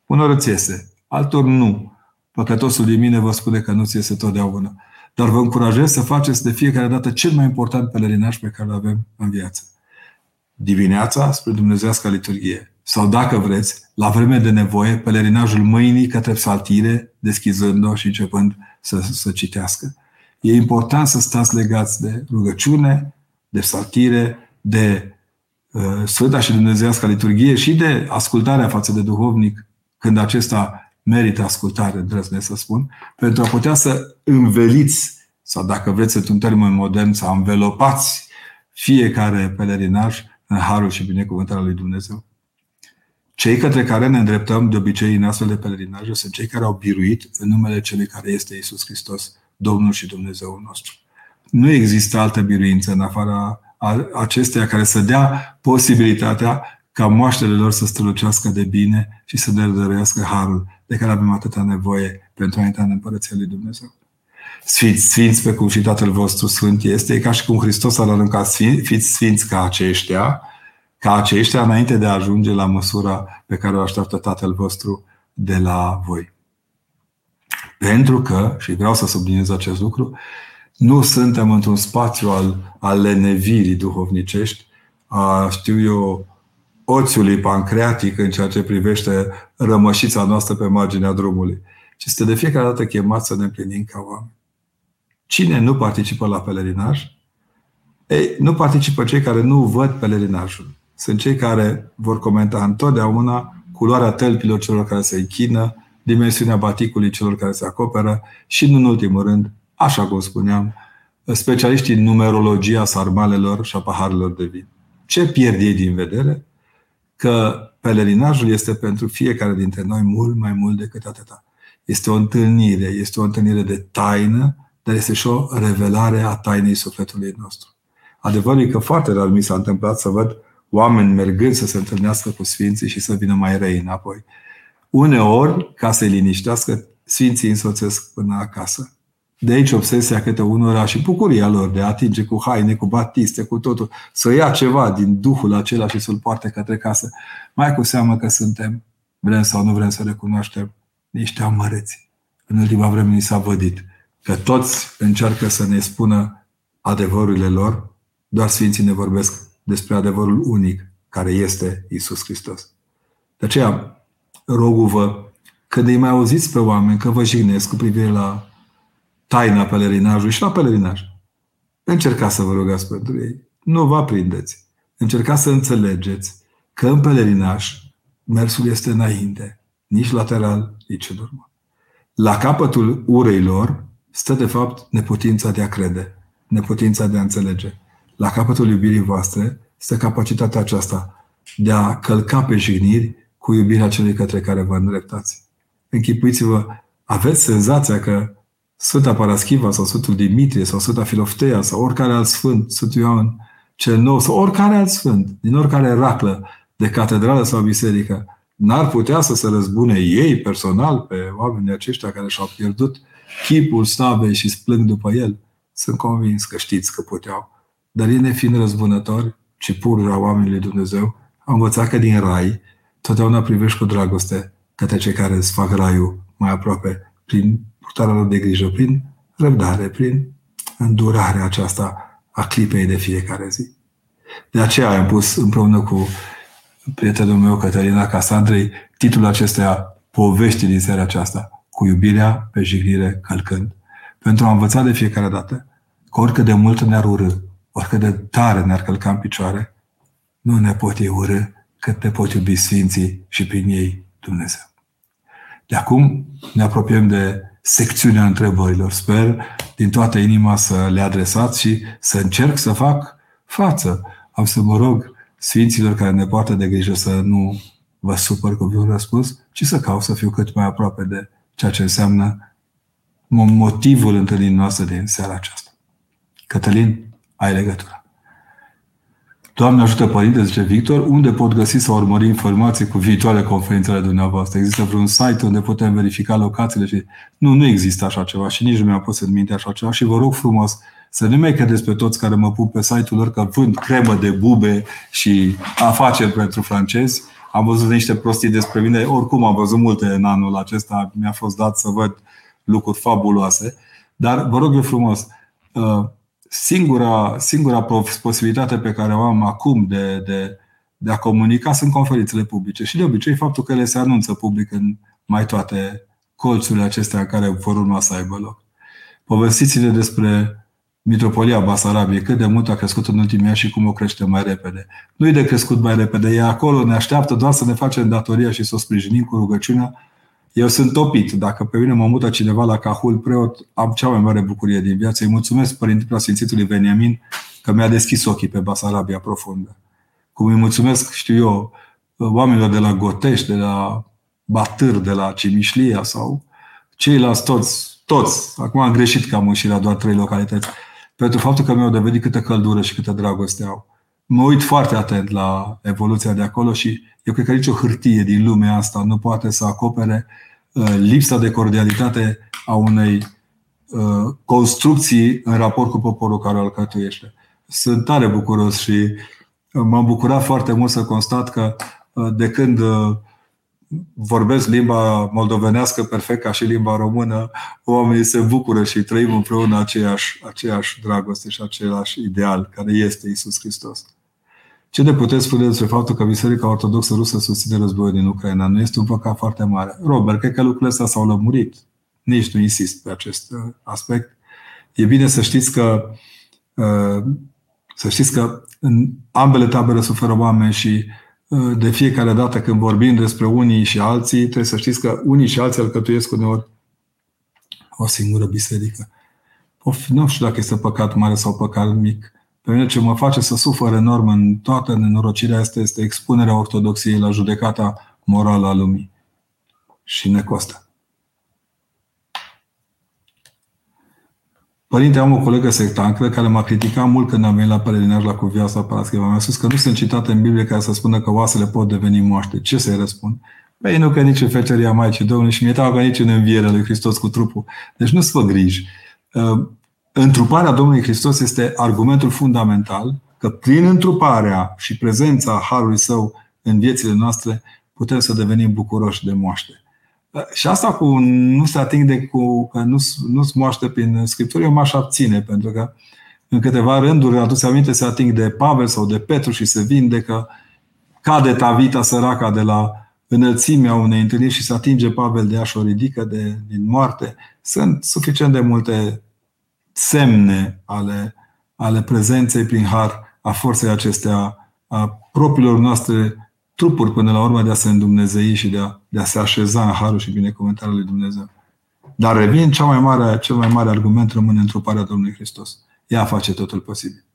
Unor îți iese, altor nu. Păcătosul din mine vă spune că nu ți iese totdeauna. Dar vă încurajez să faceți de fiecare dată cel mai important pelerinaj pe care îl avem în viață. Dimineața spre Dumnezească liturghie. Sau dacă vreți, la vreme de nevoie, pelerinajul mâinii către psaltire, deschizând-o și începând să, să citească. E important să stați legați de rugăciune, de psaltire, de uh, Sfânta și Dumnezeiască liturghie și de ascultarea față de duhovnic când acesta merită ascultare, îndrăznesc să spun, pentru a putea să înveliți, sau dacă vreți într-un termen modern, să învelopați fiecare pelerinaj în harul și binecuvântarea lui Dumnezeu. Cei către care ne îndreptăm de obicei în astfel de pelerinaje sunt cei care au biruit în numele Celui care este Isus Hristos, Domnul și Dumnezeul nostru. Nu există altă biruință în afara acesteia care să dea posibilitatea ca moaștele lor să strălucească de bine și să ne dăruiască harul de care avem atâta nevoie pentru a intra în Împărăția lui Dumnezeu. Sfinți, sfinți pe cum și Tatăl vostru Sfânt este, e ca și cum Hristos a aruncat sfinți, fiți sfinți ca aceștia, ca aceștia înainte de a ajunge la măsura pe care o așteaptă Tatăl vostru de la voi. Pentru că, și vreau să subliniez acest lucru, nu suntem într-un spațiu al, al lenevirii duhovnicești, a, știu eu, oțiului pancreatic în ceea ce privește rămășița noastră pe marginea drumului, ci este de fiecare dată chemat să ne împlinim ca oameni. Cine nu participă la pelerinaj? Ei, nu participă cei care nu văd pelerinajul. Sunt cei care vor comenta întotdeauna culoarea tălpilor celor care se închină, dimensiunea baticului celor care se acoperă și, în ultimul rând, așa cum spuneam, specialiștii în numerologia sarmalelor și a paharelor de vin. Ce pierd ei din vedere? Că pelerinajul este pentru fiecare dintre noi mult mai mult decât atâta. Este o întâlnire, este o întâlnire de taină, dar este și o revelare a tainei sufletului nostru. Adevărul e că foarte rar mi s-a întâmplat să văd oameni mergând să se întâlnească cu Sfinții și să vină mai răi înapoi. Uneori, ca să-i liniștească, Sfinții însoțesc până acasă. De aici obsesia câte unora și bucuria lor de a atinge cu haine, cu batiste, cu totul, să ia ceva din Duhul acela și să-l poarte către casă. Mai cu seamă că suntem, vrem sau nu vrem să recunoaștem, niște amăreți. În ultima vreme ni s-a vădit că toți încearcă să ne spună adevărurile lor, doar Sfinții ne vorbesc despre adevărul unic, care este Isus Hristos. De aceea, rogul-vă, când îi mai auziți pe oameni că vă jignesc cu privire la taina pelerinajului și la pelerinaj, încercați să vă rugați pentru ei. Nu vă aprindeți. Încercați să înțelegeți că în pelerinaj mersul este înainte, nici lateral, nici în urmă. La capătul urei lor stă, de fapt, neputința de a crede, neputința de a înțelege. La capătul iubirii voastre stă capacitatea aceasta de a călca pe jigniri cu iubirea celui către care vă îndreptați. Închipuiți-vă, aveți senzația că Sfânta Paraschiva sau Sfântul Dimitrie sau Sfânta Filoftea sau oricare alt sfânt, Sfântul Ioan cel Nou sau oricare alt sfânt, din oricare raclă de catedrală sau biserică, n-ar putea să se răzbune ei personal pe oamenii aceștia care și-au pierdut chipul slavei și splâng după el. Sunt convins că știți că puteau. Dar ei nefiind răzbunători, ci pururea oamenului Dumnezeu, au învățat că din rai totdeauna privești cu dragoste către cei care îți fac raiul mai aproape prin purtarea lor de grijă, prin răbdare, prin îndurarea aceasta a clipei de fiecare zi. De aceea am pus împreună cu prietenul meu, Cătălina Casandrei, titlul acestea Povești din seria aceasta, cu iubirea pe jignire călcând. Pentru a învăța de fiecare dată că oricât de mult ne-ar urâ, oricât de tare ne-ar călca în picioare, nu ne pot ei urâ cât te pot iubi Sfinții și prin ei Dumnezeu. De acum ne apropiem de secțiunea întrebărilor. Sper din toată inima să le adresați și să încerc să fac față. Am să mă rog Sfinților care ne poartă de grijă să nu vă supăr cu vreun răspuns, ci să caut să fiu cât mai aproape de ceea ce înseamnă motivul întâlnirii noastre din seara aceasta. Cătălin, ai legătura. Doamne ajută Părinte, zice Victor, unde pot găsi sau urmări informații cu viitoare conferințele dumneavoastră? Există vreun site unde putem verifica locațiile? Și... Nu, nu există așa ceva și nici nu mi-a pus în minte așa ceva și vă rog frumos să nu mai credeți pe toți care mă pun pe site-ul lor că vând cremă de bube și afaceri pentru francezi. Am văzut niște prostii despre mine. Oricum am văzut multe în anul acesta. Mi-a fost dat să văd lucruri fabuloase. Dar vă rog eu frumos, uh, singura, singura posibilitate pe care o am acum de, de, de a comunica sunt conferințele publice. Și de obicei faptul că ele se anunță public în mai toate colțurile acestea în care vor urma să aibă loc. Povestiți-ne despre Mitropolia Basarabiei, cât de mult a crescut în ultimii ani și cum o crește mai repede. Nu e de crescut mai repede, e acolo, ne așteaptă doar să ne facem datoria și să o sprijinim cu rugăciunea eu sunt topit. Dacă pe mine mă mută cineva la Cahul preot, am cea mai mare bucurie din viață. Îi mulțumesc Părintele Preasfințitului Veniamin că mi-a deschis ochii pe Basarabia profundă. Cum îi mulțumesc, știu eu, oamenilor de la Gotești, de la Batâr, de la Cimișlia sau ceilalți toți, toți. Acum am greșit că am ieșit la doar trei localități. Pentru faptul că mi-au dovedit câtă căldură și câtă dragoste au. Mă uit foarte atent la evoluția de acolo și eu cred că nicio hârtie din lumea asta nu poate să acopere uh, lipsa de cordialitate a unei construcții în raport cu poporul care îl cătuiește. Sunt tare bucuros și m-am bucurat foarte mult să constat că de când vorbesc limba moldovenească perfect ca și limba română, oamenii se bucură și trăim împreună aceeași, aceeași dragoste și același ideal care este Isus Hristos. Ce ne puteți spune despre faptul că Biserica Ortodoxă Rusă susține războiul din Ucraina? Nu este un păcat foarte mare. Robert, cred că lucrurile astea s-au lămurit. Nici nu insist pe acest uh, aspect. E bine să știți că uh, să știți că în ambele tabere suferă oameni și uh, de fiecare dată când vorbim despre unii și alții, trebuie să știți că unii și alții alcătuiesc uneori o singură biserică. Nu știu dacă este păcat mare sau păcat mic. Pe mine ce mă face să sufăr enorm în toată nenorocirea asta este expunerea ortodoxiei la judecata morală a lumii. Și ne costă. Părinte, am o colegă sectantă care m-a criticat mult când am venit la pelerinaj la Cuvioasa Parascheva. Mi-a spus că nu sunt citate în Biblie care să spună că oasele pot deveni moaște. Ce să-i răspund? Păi nu că nici în feceria Maicii Domnului și mi-e teamă că nici în învierea lui Hristos cu trupul. Deci nu-ți fă griji. Uh, întruparea Domnului Hristos este argumentul fundamental că prin întruparea și prezența Harului Său în viețile noastre putem să devenim bucuroși de moaște. Și asta cu nu se atinge cu că nu, nu se moaște prin Scriptură, eu m-aș abține, pentru că în câteva rânduri, atunci aminte, se ating de Pavel sau de Petru și se vindecă, cade Tavita săraca de la înălțimea unei întâlniri și se atinge Pavel de ea și o ridică de, din moarte. Sunt suficient de multe semne ale, ale prezenței prin har a forței acestea, a propriilor noastre trupuri până la urmă de a se îndumnezei și de a, de a se așeza în harul și binecuvântarea lui Dumnezeu. Dar revin, cel mai mare, cel mai mare argument rămâne întruparea Domnului Hristos. Ea face totul posibil.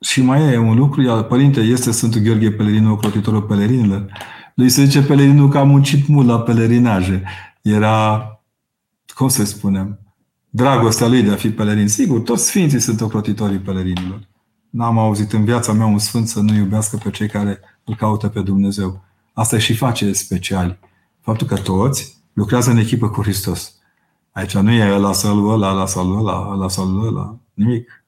Și mai e un lucru, iar Părinte, este Sfântul Gheorghe Pelerinul, ocrotitorul pelerinilor. Lui se zice pelerinul că a muncit mult la pelerinaje. Era, cum să spunem, dragostea lui de a fi pelerin. Sigur, toți sfinții sunt ocrotitorii pelerinilor. N-am auzit în viața mea un sfânt să nu iubească pe cei care îl caută pe Dumnezeu. Asta și face speciali. Faptul că toți lucrează în echipă cu Hristos. Aici nu e la salul ăla, la salul ăla, la salul ăla, nimic.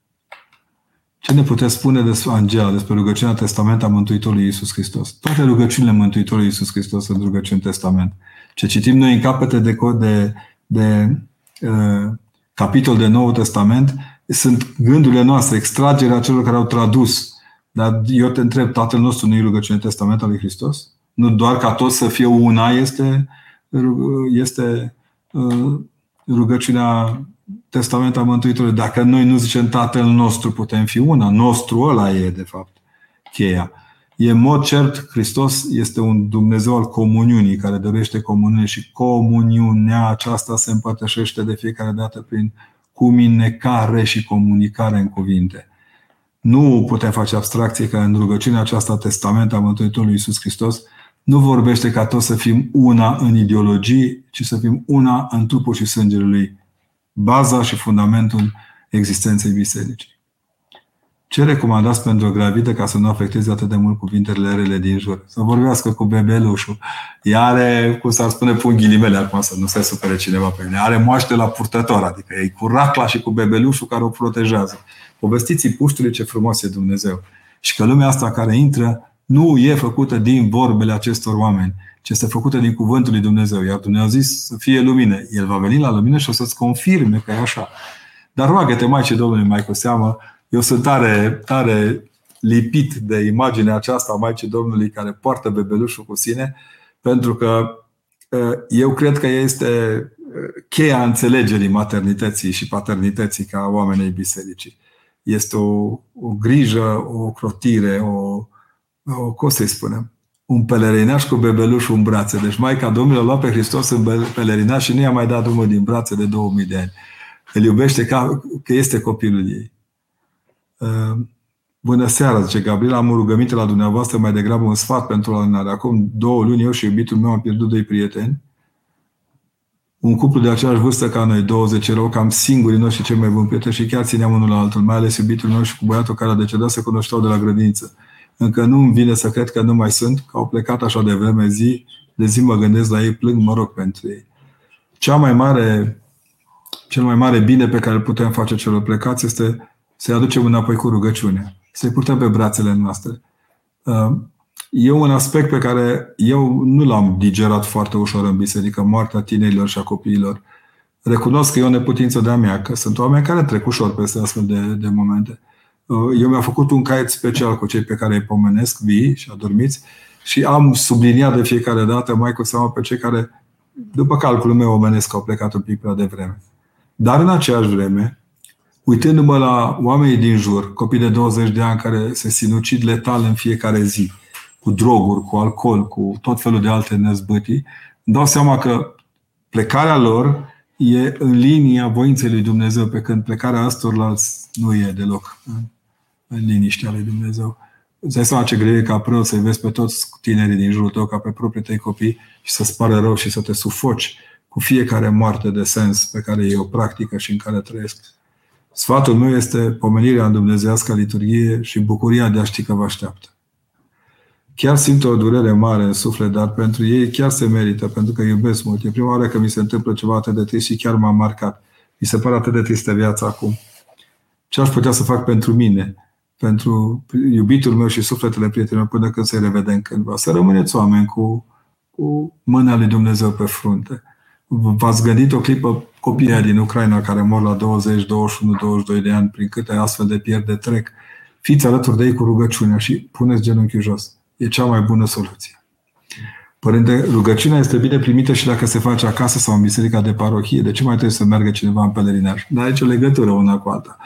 Ce ne puteți spune despre Angela, despre rugăciunea Testament a Mântuitorului Iisus Hristos? Toate rugăciunile Mântuitorului Iisus Hristos sunt rugăciuni Testament. Ce citim noi în capete de, de, de uh, capitol de Nou Testament sunt gândurile noastre, extragerea celor care au tradus. Dar eu te întreb, Tatăl nostru nu e rugăciune Testament al lui Hristos? Nu doar ca tot să fie una este, este uh, rugăciunea Testament al Mântuitorului. Dacă noi nu zicem Tatăl nostru, putem fi una. Nostru ăla e, de fapt, cheia. E în mod cert, Hristos este un Dumnezeu al comuniunii, care dorește comuniune și comuniunea aceasta se împărtășește de fiecare dată prin cuminecare și comunicare în cuvinte. Nu putem face abstracție că în rugăciunea aceasta Testament a Mântuitorului Iisus Hristos nu vorbește ca toți să fim una în ideologii, ci să fim una în trupul și sângele Lui baza și fundamentul existenței bisericii. Ce recomandați pentru o gravidă ca să nu afecteze atât de mult cuvintele rele din jur? Să vorbească cu bebelușul. Ea are, cum s-ar spune, pun ghilimele acum să nu se supere cineva pe mine. Are moaște la purtător, adică e cu racla și cu bebelușul care o protejează. Povestiți puștului ce frumos e Dumnezeu. Și că lumea asta care intră nu e făcută din vorbele acestor oameni, ce este făcută din cuvântul lui Dumnezeu. Iar Dumnezeu a zis să fie lumină. El va veni la lumină și o să-ți confirme că e așa. Dar roagă-te, Maicii Domnului, mai cu seamă, eu sunt tare, tare lipit de imaginea aceasta a Maicii Domnului care poartă bebelușul cu sine, pentru că eu cred că este cheia înțelegerii maternității și paternității ca oamenei bisericii. Este o, o grijă, o crotire, o, o, cum să-i spunem, un pelerinaș cu bebelușul în brațe. Deci Maica Domnului a luat pe Hristos în pelerinaș și nu i-a mai dat drumul din brațe de 2000 de ani. Îl iubește ca că este copilul ei. Uh, bună seara, zice Gabriela, am o rugăminte la dumneavoastră, mai degrabă un sfat pentru alunare. Acum două luni eu și iubitul meu am pierdut doi prieteni. Un cuplu de aceeași vârstă ca noi, 20, erau cam singurii noștri cei mai buni prieteni și chiar țineam unul la altul, mai ales iubitul meu și cu băiatul care a decedat se cunoșteau de la grădiniță. încă nu îmi vine să cred că nu mai sunt, că au plecat așa de vreme zi, de zi mă gândesc la ei, plâng, mă rog pentru ei. Cea mai mare, cel mai mare bine pe care îl putem face celor plecați este să-i aducem înapoi cu rugăciune, să-i purtăm pe brațele noastre. Uh, e un aspect pe care eu nu l-am digerat foarte ușor în biserică, moartea tinerilor și a copiilor. Recunosc că e o neputință de-a mea, că sunt oameni care trec ușor peste astfel de, de momente. Uh, eu mi-am făcut un caiet special cu cei pe care îi pomenesc, vii și adormiți, și am subliniat de fiecare dată, mai cu seama pe cei care, după calculul meu omenesc, au plecat un pic prea devreme. Dar în aceeași vreme, uitându-mă la oamenii din jur, copii de 20 de ani care se sinucid letal în fiecare zi, cu droguri, cu alcool, cu tot felul de alte năzbâtii, îmi dau seama că plecarea lor e în linia voinței lui Dumnezeu, pe când plecarea astorlalți nu e deloc în liniștea lui Dumnezeu. Îți dai seama ce greu e ca preot să-i vezi pe toți tinerii din jurul tău ca pe proprii tăi copii și să-ți pare rău și să te sufoci cu fiecare moarte de sens pe care ei o practică și în care trăiesc. Sfatul meu este pomenirea în Dumnezeiască liturghie și bucuria de a ști că vă așteaptă. Chiar simt o durere mare în suflet, dar pentru ei chiar se merită, pentru că iubesc mult. E prima oară că mi se întâmplă ceva atât de trist și chiar m-a marcat. Mi se pare atât de tristă viața acum. Ce aș putea să fac pentru mine, pentru iubitul meu și sufletele prietenilor până când se revedem cândva? Să rămâneți oameni cu, cu mâna lui Dumnezeu pe frunte. V-ați gândit o clipă copiii din Ucraina care mor la 20, 21, 22 de ani prin câte astfel de pierde trec? Fiți alături de ei cu rugăciunea și puneți genunchiul jos e cea mai bună soluție. Părinte, rugăciunea este bine primită și dacă se face acasă sau în biserica de parohie. De ce mai trebuie să meargă cineva în pelerinaj? Dar aici o legătură una cu alta.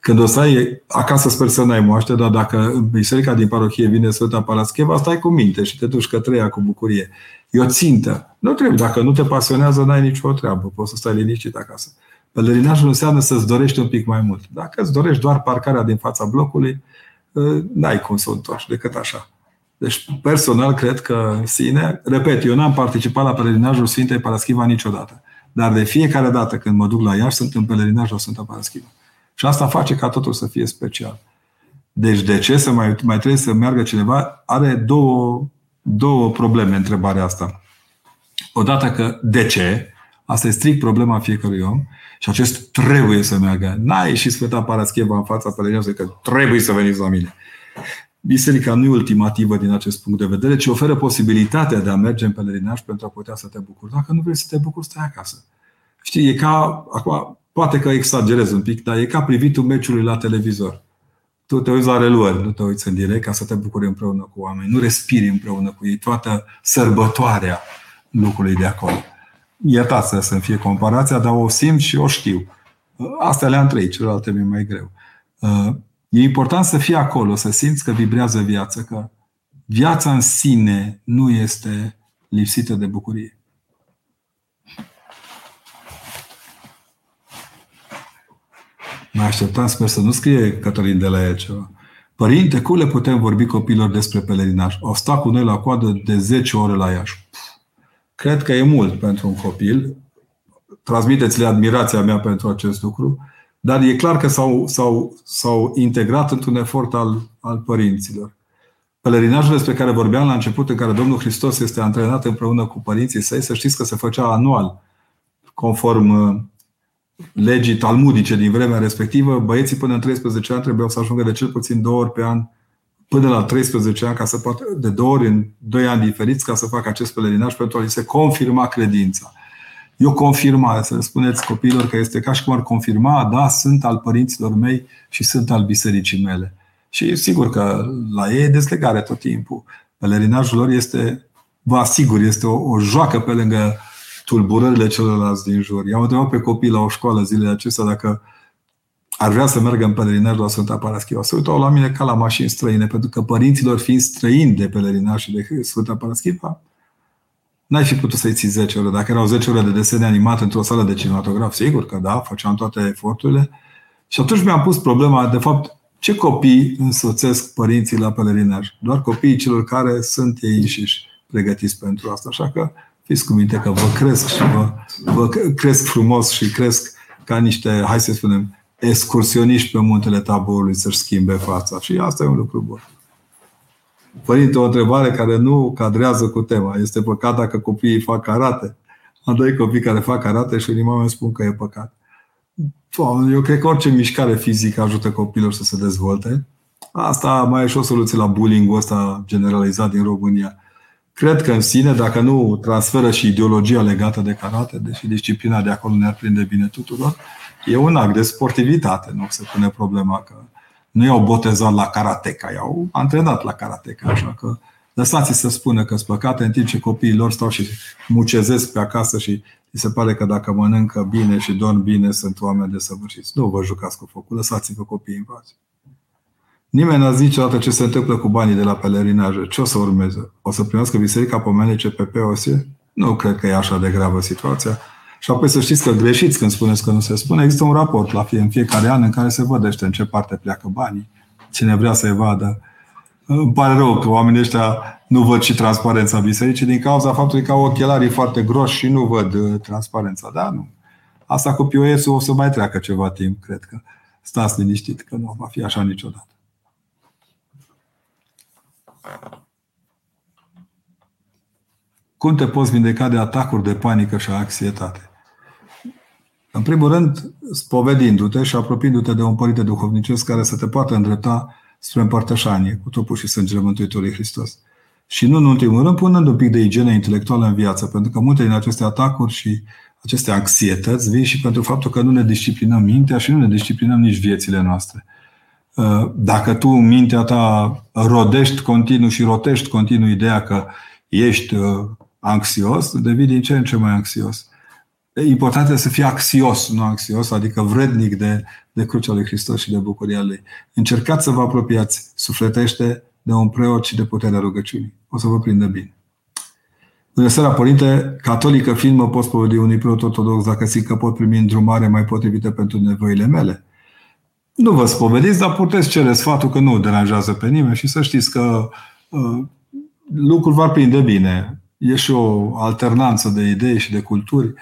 Când o să ai, acasă sper să n-ai moaște, dar dacă în biserica din parohie vine Sfânta Parascheva, stai cu minte și te duci către ea cu bucurie. E o țintă. Nu trebuie. Dacă nu te pasionează, n-ai nicio treabă. Poți să stai liniștit acasă. Pelerinajul înseamnă să-ți dorești un pic mai mult. Dacă îți dorești doar parcarea din fața blocului, ă, n-ai cum să o întorci decât așa. Deci, personal, cred că în sine, repet, eu n-am participat la pelerinajul Sfintei Paraschiva niciodată. Dar de fiecare dată când mă duc la Iași, sunt în pelerinaj la Sfânta Paraschiva. Și asta face ca totul să fie special. Deci de ce să mai, mai trebuie să meargă cineva? Are două, două probleme întrebarea asta. Odată că de ce? Asta e strict problema fiecărui om. Și acest trebuie să meargă. N-ai ieșit Sfânta Parascheva în fața pelerinajului că trebuie să veniți la mine. Biserica nu e ultimativă din acest punct de vedere, ci oferă posibilitatea de a merge în pelerinaj pentru a putea să te bucuri. Dacă nu vrei să te bucuri, stai acasă. Știi, e ca, acum, poate că exagerez un pic, dar e ca privitul meciului la televizor. Tu te uiți la reluări, nu te uiți în direct ca să te bucuri împreună cu oameni. Nu respiri împreună cu ei toată sărbătoarea lucrului de acolo. Iertați să fie comparația, dar o simt și o știu. Astea le-am trăit, celelalte mi-e mai greu. E important să fii acolo, să simți că vibrează viața, că viața în sine nu este lipsită de bucurie. Mă așteptam, sper să nu scrie Cătălin de la el ceva. Părinte, cum le putem vorbi copilor despre pelerinaj? Au stat cu noi la coadă de 10 ore la Iași. Cred că e mult pentru un copil. Transmiteți-le admirația mea pentru acest lucru. Dar e clar că s-au, s-au, s-au integrat într-un efort al, al părinților. Pelerinajul despre care vorbeam la început, în care Domnul Hristos este antrenat împreună cu părinții săi, să știți că se făcea anual, conform uh, legii talmudice din vremea respectivă, băieții până în 13 ani trebuiau să ajungă de cel puțin două ori pe an până la 13 ani, ca să poată, de două ori în doi ani diferiți, ca să facă acest pelerinaj pentru a li se confirma credința. E o confirmare, să le spuneți copiilor că este ca și cum ar confirma, da, sunt al părinților mei și sunt al bisericii mele. Și sigur că la ei e deslegare tot timpul. Pelerinajul lor este, vă asigur, este o, o joacă pe lângă tulburările celorlalți din jur. I-am întrebat pe copii la o școală zilele acestea dacă ar vrea să meargă în pelerinaj la Sfânta Paraschiva. Se uitau la mine ca la mașini străine, pentru că părinților fiind străini de pelerinaj și de Sfânta Paraschiva, N-ai fi putut să-i ții 10 ore. Dacă erau 10 ore de desene animate într-o sală de cinematograf, sigur că da, făceam toate eforturile. Și atunci mi-am pus problema, de fapt, ce copii însoțesc părinții la pelerinaj? Doar copiii celor care sunt ei înșiși pregătiți pentru asta. Așa că fiți cu minte că vă cresc și vă, vă cresc frumos și cresc ca niște, hai să spunem, excursioniști pe muntele taborului să-și schimbe fața. Și asta e un lucru bun. Părinte, o întrebare care nu cadrează cu tema. Este păcat dacă copiii fac karate? Am doi copii care fac karate și unii mame spun că e păcat. Eu cred că orice mișcare fizică ajută copilul să se dezvolte. Asta mai e și o soluție la bullying-ul ăsta generalizat din România. Cred că în sine, dacă nu transferă și ideologia legată de karate, deși disciplina de acolo ne-ar prinde bine tuturor, e un act de sportivitate. Nu se pune problema că nu i-au botezat la karateca, i-au antrenat la karateca, așa că lăsați să spună că sunt păcate în timp ce copiii lor stau și mucezesc pe acasă și îi se pare că dacă mănâncă bine și dorm bine sunt oameni de săvârșiți. Nu vă jucați cu focul, lăsați-vă copiii în pace. Nimeni n-a zis niciodată ce se întâmplă cu banii de la pelerinaje. Ce o să urmeze? O să primească biserica pomene CPP-OS? Nu cred că e așa de gravă situația. Și apoi să știți că greșiți când spuneți că nu se spune. Există un raport la fie, în fiecare an în care se vădește în ce parte pleacă banii. Cine vrea să-i vadă. Îmi pare rău că oamenii ăștia nu văd și transparența bisericii din cauza faptului că au ochelarii foarte groși și nu văd uh, transparența. Da, nu. Asta cu POS-ul o să mai treacă ceva timp, cred că. Stați liniștit că nu va fi așa niciodată. Cum te poți vindeca de atacuri de panică și anxietate? În primul rând, spovedindu-te și apropiindu-te de un părinte duhovnicesc care să te poată îndrepta spre împărtășanie cu trupul și sângele Mântuitorului Hristos. Și nu în ultimul rând, punând un pic de igienă intelectuală în viață, pentru că multe din aceste atacuri și aceste anxietăți vin și pentru faptul că nu ne disciplinăm mintea și nu ne disciplinăm nici viețile noastre. Uh, dacă tu în mintea ta rodești continuu și rotești continuu ideea că ești uh, anxios, devii din ce în ce mai anxios. Important este să fii axios, nu anxios, adică vrednic de, de crucea lui Hristos și de bucuria lui. Încercați să vă apropiați sufletește de un preot și de puterea rugăciunii. O să vă prindă bine. Bună seara, Părinte, catolică fiind mă pot spovedi unui preot ortodox dacă zic că pot primi îndrumare mai potrivită pentru nevoile mele? Nu vă spovediți, dar puteți cere sfatul că nu deranjează pe nimeni și să știți că uh, lucrul va prinde bine. E și o alternanță de idei și de culturi.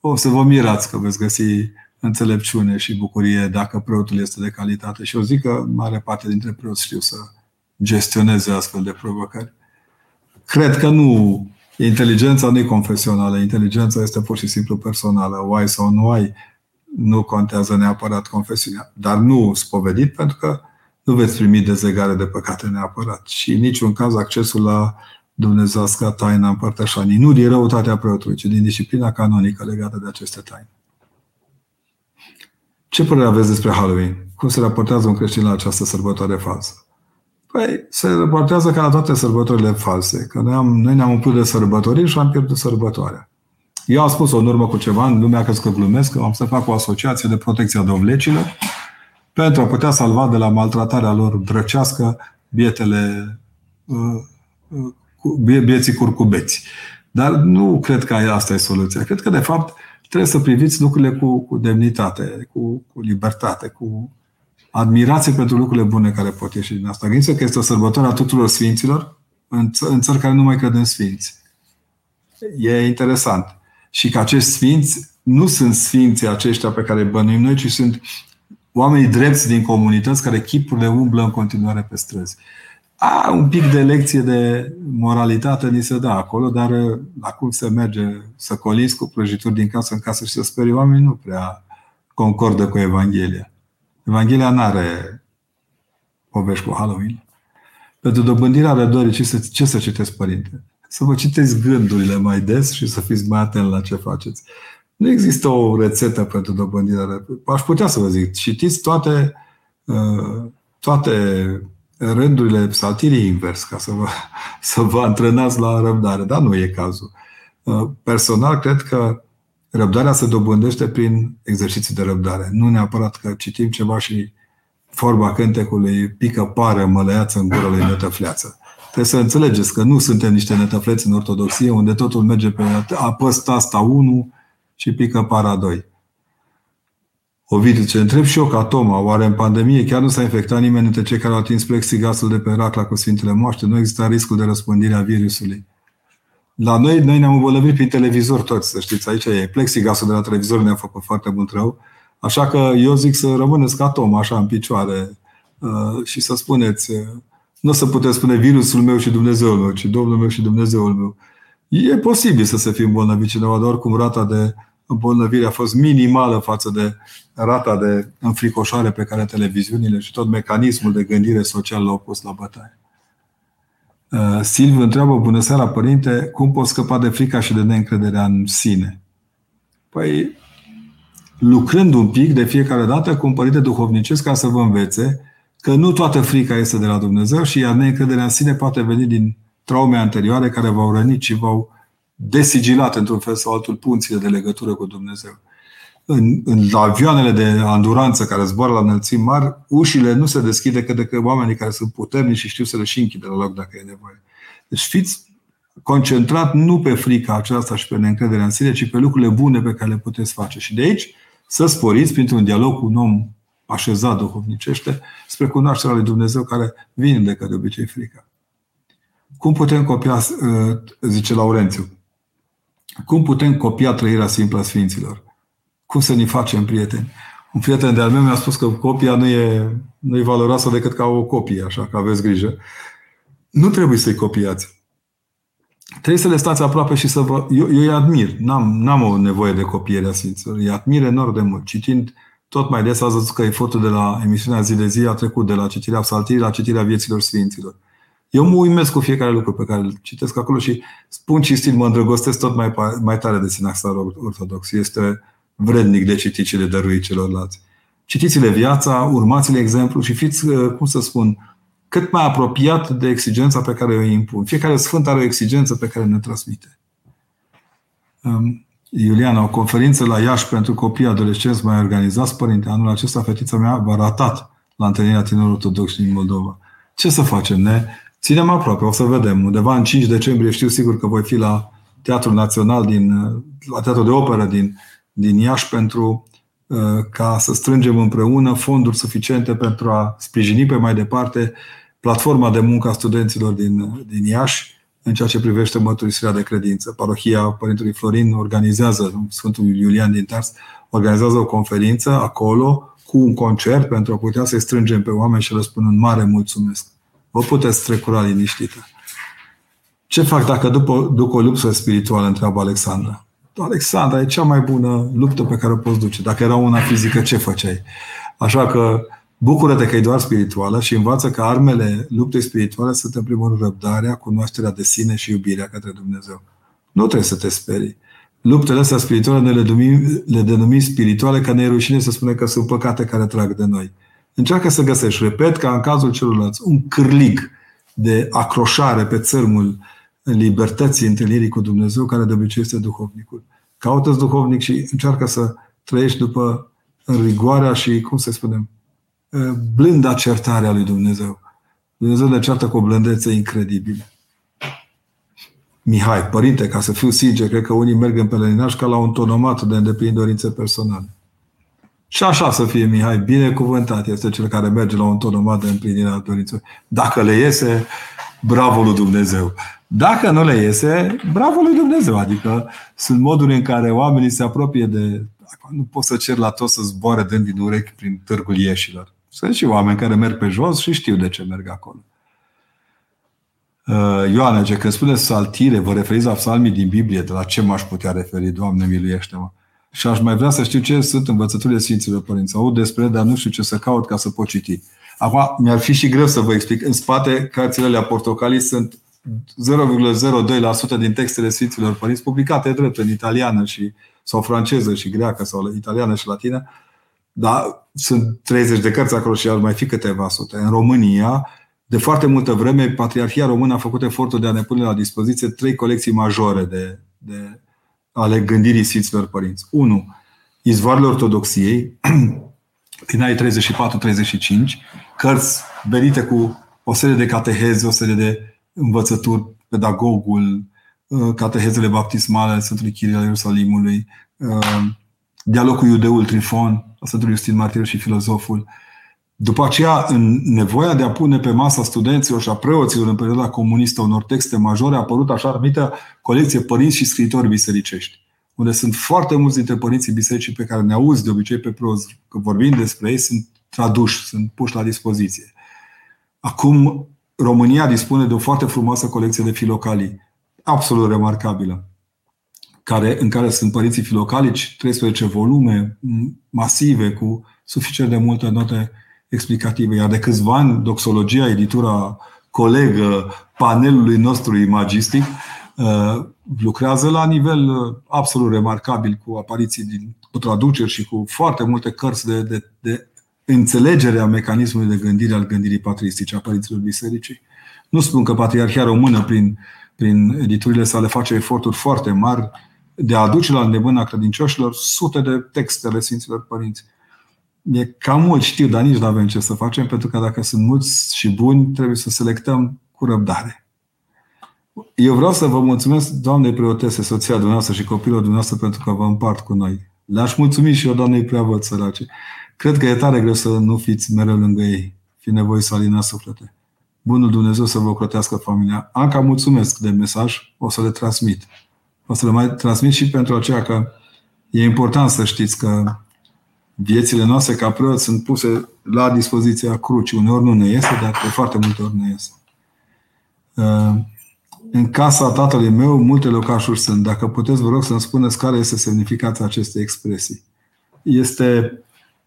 O să vă mirați că veți găsi înțelepciune și bucurie dacă preotul este de calitate. Și eu zic că mare parte dintre preoți știu să gestioneze astfel de provocări. Cred că nu. Inteligența nu e confesională. Inteligența este pur și simplu personală. O ai sau nu ai nu contează neapărat confesiunea, dar nu spovedit, pentru că nu veți primi dezlegare de păcate neapărat. Și în niciun caz accesul la dumnezească taina împărtășanii, nu din răutatea preotului, ci din disciplina canonică legată de aceste taine. Ce părere aveți despre Halloween? Cum se raportează un creștin la această sărbătoare falsă? Păi, se raportează ca la toate sărbătorile false. Că noi, am, noi ne-am umplut de sărbători și am pierdut sărbătoarea. Eu am spus-o în urmă cu ceva, în lumea că glumesc, că am să fac o asociație de protecție a dovlecilor pentru a putea salva de la maltratarea lor drăcească bietele, uh, uh, bieții curcubeți. Dar nu cred că asta e soluția. Cred că, de fapt, trebuie să priviți lucrurile cu, cu demnitate, cu, cu libertate, cu admirație pentru lucrurile bune care pot ieși din asta. Gândiți că este o sărbătoare a tuturor sfinților în, în țări care nu mai cred în sfinți. E interesant și că acești sfinți nu sunt sfinții aceștia pe care îi bănuim noi, ci sunt oamenii drepți din comunități care chipurile umblă în continuare pe străzi. A, un pic de lecție de moralitate ni se dă acolo, dar uh, acum se merge să coliți cu prăjituri din casă în casă și să sperie oameni, nu prea concordă cu Evanghelia. Evanghelia nu are povești cu Halloween. Pentru dobândirea răbdării, ce să, ce să citesc, părinte? Să vă citeți gândurile mai des și să fiți mai atent la ce faceți. Nu există o rețetă pentru dobândirea Aș putea să vă zic, citiți toate, uh, toate rândurile psaltirii invers ca să vă, să vă antrenați la răbdare, dar nu e cazul. Uh, personal, cred că răbdarea se dobândește prin exerciții de răbdare. Nu neapărat că citim ceva și forma cântecului pică pară mălăiață în gură lui nătăfleață. Trebuie să înțelegeți că nu suntem niște netăfleți în ortodoxie, unde totul merge pe apăs asta 1 și pică para 2. Ovidiu, ce întreb și eu ca Toma, oare în pandemie chiar nu s-a infectat nimeni dintre cei care au atins plexigasul de pe racla cu Sfintele Moaște? Nu există riscul de răspândire a virusului. La noi, noi ne-am îmbolnăvit prin televizor toți, să știți, aici e plexigasul de la televizor ne-a făcut foarte mult rău. Așa că eu zic să rămâneți ca Toma, așa, în picioare uh, și să spuneți uh, nu o să putem spune virusul meu și Dumnezeul meu, ci Domnul meu și Dumnezeul meu. E posibil să se fie îmbolnăvit cineva, dar oricum rata de îmbolnăvire a fost minimală față de rata de înfricoșare pe care televiziunile și tot mecanismul de gândire social l-au pus la bătaie. Uh, Silviu întreabă, bună seara, părinte, cum pot scăpa de frica și de neîncrederea în sine? Păi, lucrând un pic de fiecare dată cu un părinte duhovnicesc ca să vă învețe că nu toată frica este de la Dumnezeu și iar neîncrederea în sine poate veni din traume anterioare care v-au rănit și v-au desigilat într-un fel sau altul punțile de legătură cu Dumnezeu. În, în avioanele de anduranță care zboară la înălțimi mari, ușile nu se deschide decât de că oamenii care sunt puternici și știu să le și închide la loc dacă e nevoie. Deci fiți concentrat nu pe frica aceasta și pe neîncrederea în sine, ci pe lucrurile bune pe care le puteți face. Și de aici să sporiți printr-un dialog cu un om așezat duhovnicește spre cunoașterea lui Dumnezeu care vine de obicei frica. Cum putem copia, uh, zice Laurențiu, cum putem copia trăirea simplă a Sfinților? Cum să ne facem prieteni? Un prieten de-al meu mi-a spus că copia nu e, nu e valoroasă decât ca o copie, așa că aveți grijă. Nu trebuie să-i copiați. Trebuie să le stați aproape și să vă... Eu, eu îi admir. N-am, n-am o nevoie de copiere a Sfinților. Îi admir enorm de mult. Citind tot mai des, ați văzut că efortul de la emisiunea zi de zi a trecut de la citirea psaltirii la citirea vieților Sfinților. Eu mă uimesc cu fiecare lucru pe care îl citesc acolo și spun cinstit, mă îndrăgostesc tot mai, mai tare de Sinaxar Ortodox. Este vrednic de citit și de dăruit celorlalți. Citiți-le viața, urmați-le exemplu și fiți, uh, cum să spun, cât mai apropiat de exigența pe care o impun. Fiecare sfânt are o exigență pe care ne transmite. Um, Iuliana, o conferință la Iași pentru copii adolescenți mai organizați, părinte, anul acesta fetița mea v-a ratat la întâlnirea tinerilor ortodoxi din Moldova. Ce să facem? Ne ținem aproape, o să vedem. Undeva în 5 decembrie știu sigur că voi fi la Teatrul Național, din, la Teatrul de Operă din, din Iași pentru uh, ca să strângem împreună fonduri suficiente pentru a sprijini pe mai departe platforma de muncă a studenților din, din Iași în ceea ce privește mărturisirea de credință. Parohia Părintelui Florin organizează, Sfântul Iulian din Tars, organizează o conferință acolo cu un concert pentru a putea să-i strângem pe oameni și le spun un mare mulțumesc. Vă puteți trecura liniștită. Ce fac dacă după, duc o luptă spirituală, întreabă Alexandra. Alexandra, e cea mai bună luptă pe care o poți duce. Dacă era una fizică, ce făceai? Așa că Bucură-te că e doar spirituală și învață că armele luptei spirituale sunt în primul rând răbdarea, cunoașterea de sine și iubirea către Dumnezeu. Nu trebuie să te sperii. Luptele astea spirituale ne le, denumim, le denumim spirituale ca ne e rușine să spunem că sunt păcate care trag de noi. Încearcă să găsești, repet, ca în cazul celorlalți, un cârlig de acroșare pe țărmul libertății întâlnirii cu Dumnezeu, care de obicei este duhovnicul. Caută-ți duhovnic și încearcă să trăiești după rigoarea și, cum să spunem, blânda certare a lui Dumnezeu. Dumnezeu ne ceartă cu o blândețe incredibilă. Mihai, părinte, ca să fiu sincer, cred că unii merg în pelerinaj ca la un tonomat de îndeplinit dorințe personale. Și așa să fie Mihai, binecuvântat este cel care merge la un tonomat de împlinire a dorințelor. Dacă le iese, bravo lui Dumnezeu. Dacă nu le iese, bravo lui Dumnezeu. Adică sunt moduri în care oamenii se apropie de... Nu pot să cer la toți să zboare dând din urechi prin târgul ieșilor. Sunt și oameni care merg pe jos și știu de ce merg acolo. Uh, Ioana, ce când spuneți saltire, vă referiți la psalmii din Biblie, de la ce m-aș putea referi, Doamne, miluiește-mă. Și aș mai vrea să știu ce sunt învățăturile Sfinților Părinți. Aud despre dar nu știu ce să caut ca să pot citi. Acum, mi-ar fi și greu să vă explic. În spate, cărțile alea portocalii sunt 0,02% din textele Sfinților Părinți publicate drept în italiană și, sau franceză și greacă sau italiană și latină. Da, sunt 30 de cărți acolo și ar mai fi câteva sute. În România, de foarte multă vreme, Patriarhia Română a făcut efortul de a ne pune la dispoziție trei colecții majore de, de ale gândirii Sfinților Părinți. Unu, Izvoarele Ortodoxiei, din anii 34-35, cărți venite cu o serie de cateheze, o serie de învățături, pedagogul, uh, catehezele baptismale ale Sfântului Chiril al Ierusalimului, uh, dialogul iudeul Trifon, Sfântul Iustin Martir și filozoful. După aceea, în nevoia de a pune pe masa studenților și a preoților în perioada comunistă unor texte majore, a apărut așa numită colecție părinți și scriitori bisericești, unde sunt foarte mulți dintre părinții bisericii pe care ne auzi de obicei pe proz, că vorbim despre ei, sunt traduși, sunt puși la dispoziție. Acum, România dispune de o foarte frumoasă colecție de filocalii, absolut remarcabilă, care, în care sunt părinții filocalici, 13 volume masive cu suficient de multe note explicative. Iar de câțiva ani, Doxologia, editura colegă panelului nostru imagistic, uh, lucrează la nivel uh, absolut remarcabil cu apariții din, cu traduceri și cu foarte multe cărți de, de, de înțelegere a mecanismului de gândire al gândirii patristice a părinților bisericii. Nu spun că Patriarhia Română, prin, prin editurile sale, face eforturi foarte mari de a aduce la îndemâna credincioșilor sute de texte ale Sfinților Părinți. E cam mult, știu, dar nici nu avem ce să facem, pentru că dacă sunt mulți și buni, trebuie să selectăm cu răbdare. Eu vreau să vă mulțumesc, Doamne preotese, soția dumneavoastră și copilul dumneavoastră, pentru că vă împart cu noi. Le-aș mulțumi și eu, Doamne, prea văd sărace. Cred că e tare greu să nu fiți mereu lângă ei. Fi nevoie să alina suflete. Bunul Dumnezeu să vă crotească familia. Anca, mulțumesc de mesaj. O să le transmit. O să le mai transmit și pentru aceea că e important să știți că viețile noastre ca preoți sunt puse la dispoziția crucii. Uneori nu ne iese, dar de foarte multe ori ne iese. Uh, în casa tatălui meu multe locașuri sunt. Dacă puteți, vă rog să-mi spuneți care este semnificația acestei expresii. Este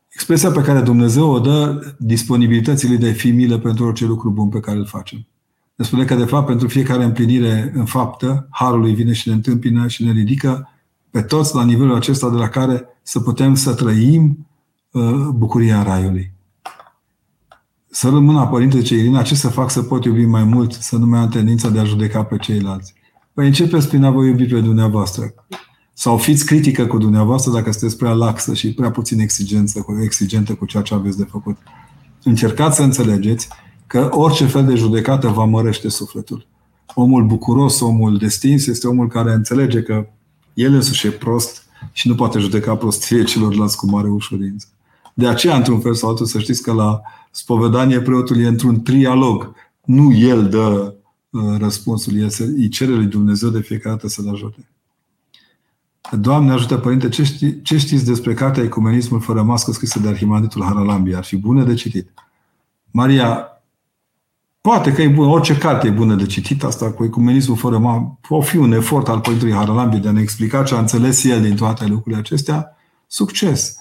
expresia pe care Dumnezeu o dă disponibilității de fi milă pentru orice lucru bun pe care îl facem. Ne spune că, de fapt, pentru fiecare împlinire în faptă, Harul lui vine și ne întâmpină și ne ridică pe toți la nivelul acesta de la care să putem să trăim uh, bucuria Raiului. Să rămână Părinte ce Irina, ce să fac să pot iubi mai mult, să nu mai am tendința de a judeca pe ceilalți? Păi începeți prin a vă iubi pe dumneavoastră. Sau fiți critică cu dumneavoastră dacă sunteți prea laxă și prea puțin exigență, exigentă cu ceea ce aveți de făcut. Încercați să înțelegeți că orice fel de judecată vă mărește sufletul. Omul bucuros, omul destins, este omul care înțelege că el însuși e prost și nu poate judeca prostie celorlalți cu mare ușurință. De aceea, într-un fel sau altul, să știți că la spovedanie preotul e într-un trialog. Nu el dă uh, răspunsul, el se, îi cere lui Dumnezeu de fiecare dată să-l ajute. Doamne ajută, Părinte, ce, ști, ce știți despre cartea Ecumenismul fără mască scrisă de Arhimandritul Haralambi? Ar fi bună de citit. Maria, poate că e bună, orice carte e bună de citit, asta cu Ecumenismul fără mască, o fi un efort al Părintelui Haralambi de a ne explica ce a înțeles el din toate lucrurile acestea, succes.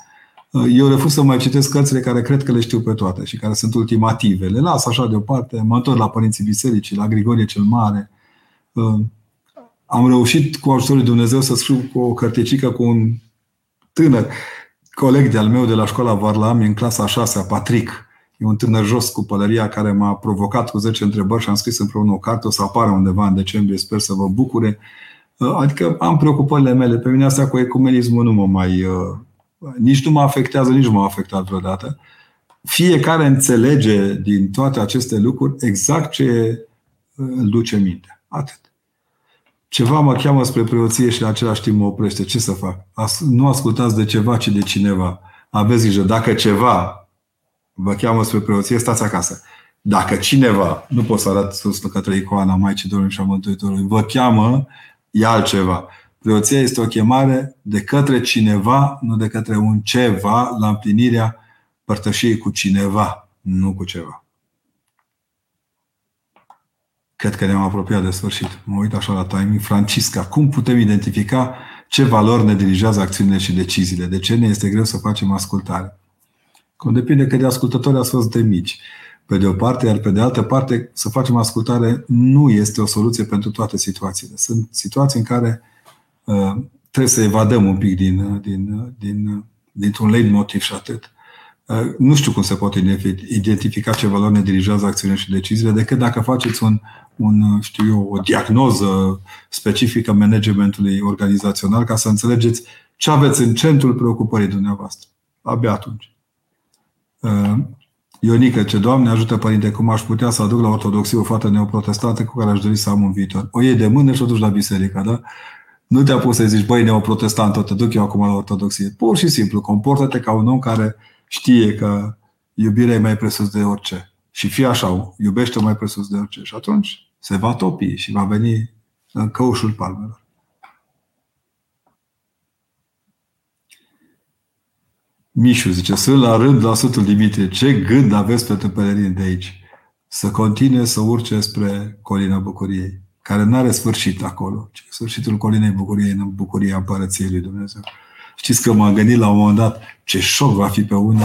Eu refuz să mai citesc cărțile care cred că le știu pe toate și care sunt ultimative. Le las așa deoparte, mă întorc la Părinții Bisericii, la Grigorie cel Mare. Am reușit cu ajutorul lui Dumnezeu să scriu cu o cărticică cu un tânăr coleg de-al meu de la școala Varlami în clasa a șasea, Patrick. E un tânăr jos cu pălăria care m-a provocat cu 10 întrebări și am scris împreună o carte. O să apară undeva în decembrie, sper să vă bucure. Adică am preocupările mele. Pe mine asta cu ecumenismul nu mă mai nici nu mă afectează, nici nu m-a afectat vreodată. Fiecare înțelege din toate aceste lucruri exact ce uh, îl duce mintea. Atât. Ceva mă cheamă spre preoție și în același timp mă oprește. Ce să fac? Nu ascultați de ceva, ci de cineva. Aveți grijă. Dacă ceva vă cheamă spre preoție, stați acasă. Dacă cineva, nu pot să arăt sus către icoana Maicii Domnului și a Mântuitorului, vă cheamă, e altceva. Preoția este o chemare de către cineva, nu de către un ceva, la împlinirea părtășiei cu cineva, nu cu ceva. Cred că ne-am apropiat de sfârșit. Mă uit așa la timing. Francisca, cum putem identifica ce valori ne dirigează acțiunile și deciziile? De ce ne este greu să facem ascultare? Cum depinde că de ascultători ați fost de mici. Pe de o parte, iar pe de altă parte, să facem ascultare nu este o soluție pentru toate situațiile. Sunt situații în care Uh, trebuie să evadăm un pic din, uh, din, uh, din, dintr-un leitmotiv și atât. Nu știu cum se poate identifica ce valori ne dirigează acțiunile și deciziile, decât dacă faceți un, un, știu eu, o diagnoză specifică managementului organizațional ca să înțelegeți ce aveți în centrul preocupării dumneavoastră. Abia atunci. Ionică, ce Doamne ajută, Părinte, cum aș putea să aduc la ortodoxie o fată neoprotestantă cu care aș dori să am un viitor. O iei de mână și o duci la biserică, da? Nu te-a pus să zici, băi, neoprotestant, te duc eu acum la ortodoxie. Pur și simplu, comportă-te ca un om care știe că iubirea e mai presus de orice. Și fie așa, iubește mai presus de orice. Și atunci se va topi și va veni în căușul palmelor. Mișu zice, sunt la rând la Sfântul Dimitrie. Ce gând aveți pentru pelerini de aici? să continue să urce spre colina bucuriei, care nu are sfârșit acolo, ci sfârșitul colinei bucuriei în bucuria împărăției lui Dumnezeu. Știți că m-am gândit la un moment dat ce șoc va fi pe unii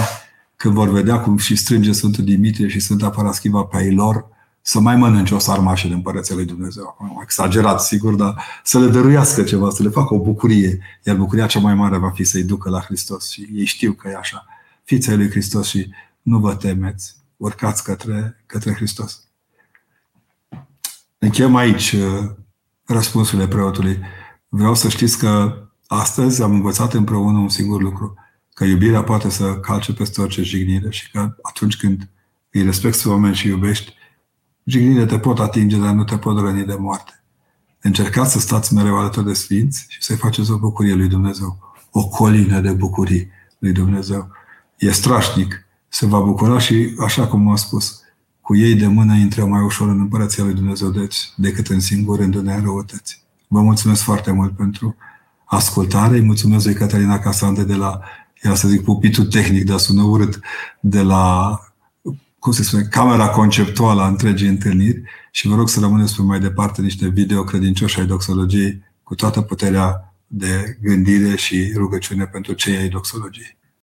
când vor vedea cum și strânge Sfântul Dimitrie și Sfânta Paraschiva pe ei lor să mai mănânce o sarmașă de împărăția lui Dumnezeu. Am exagerat, sigur, dar să le dăruiască ceva, să le facă o bucurie. Iar bucuria cea mai mare va fi să-i ducă la Hristos. Și ei știu că e așa. Fiți ai lui Hristos și nu vă temeți. Urcați către, către Hristos. Încheiem aici uh, răspunsurile preotului. Vreau să știți că astăzi am învățat împreună un singur lucru. Că iubirea poate să calce peste orice jignire și că atunci când îi respecti oameni și iubești, Jignile te pot atinge, dar nu te pot răni de moarte. Încercați să stați mereu alături de sfinți și să-i faceți o bucurie lui Dumnezeu. O colină de bucurii lui Dumnezeu. E strașnic. Se va bucura și, așa cum am spus, cu ei de mână intră mai ușor în împărăția lui Dumnezeu deci, decât în singur în în răutăți. Vă mulțumesc foarte mult pentru ascultare. Îi mulțumesc lui Catalina Casande de la, ia să zic, pupitul tehnic, dar sună urât, de la cum se spune, camera conceptuală a întregii întâlniri și vă rog să rămâneți pe mai departe niște video credincioși ai doxologiei cu toată puterea de gândire și rugăciune pentru cei ai doxologiei.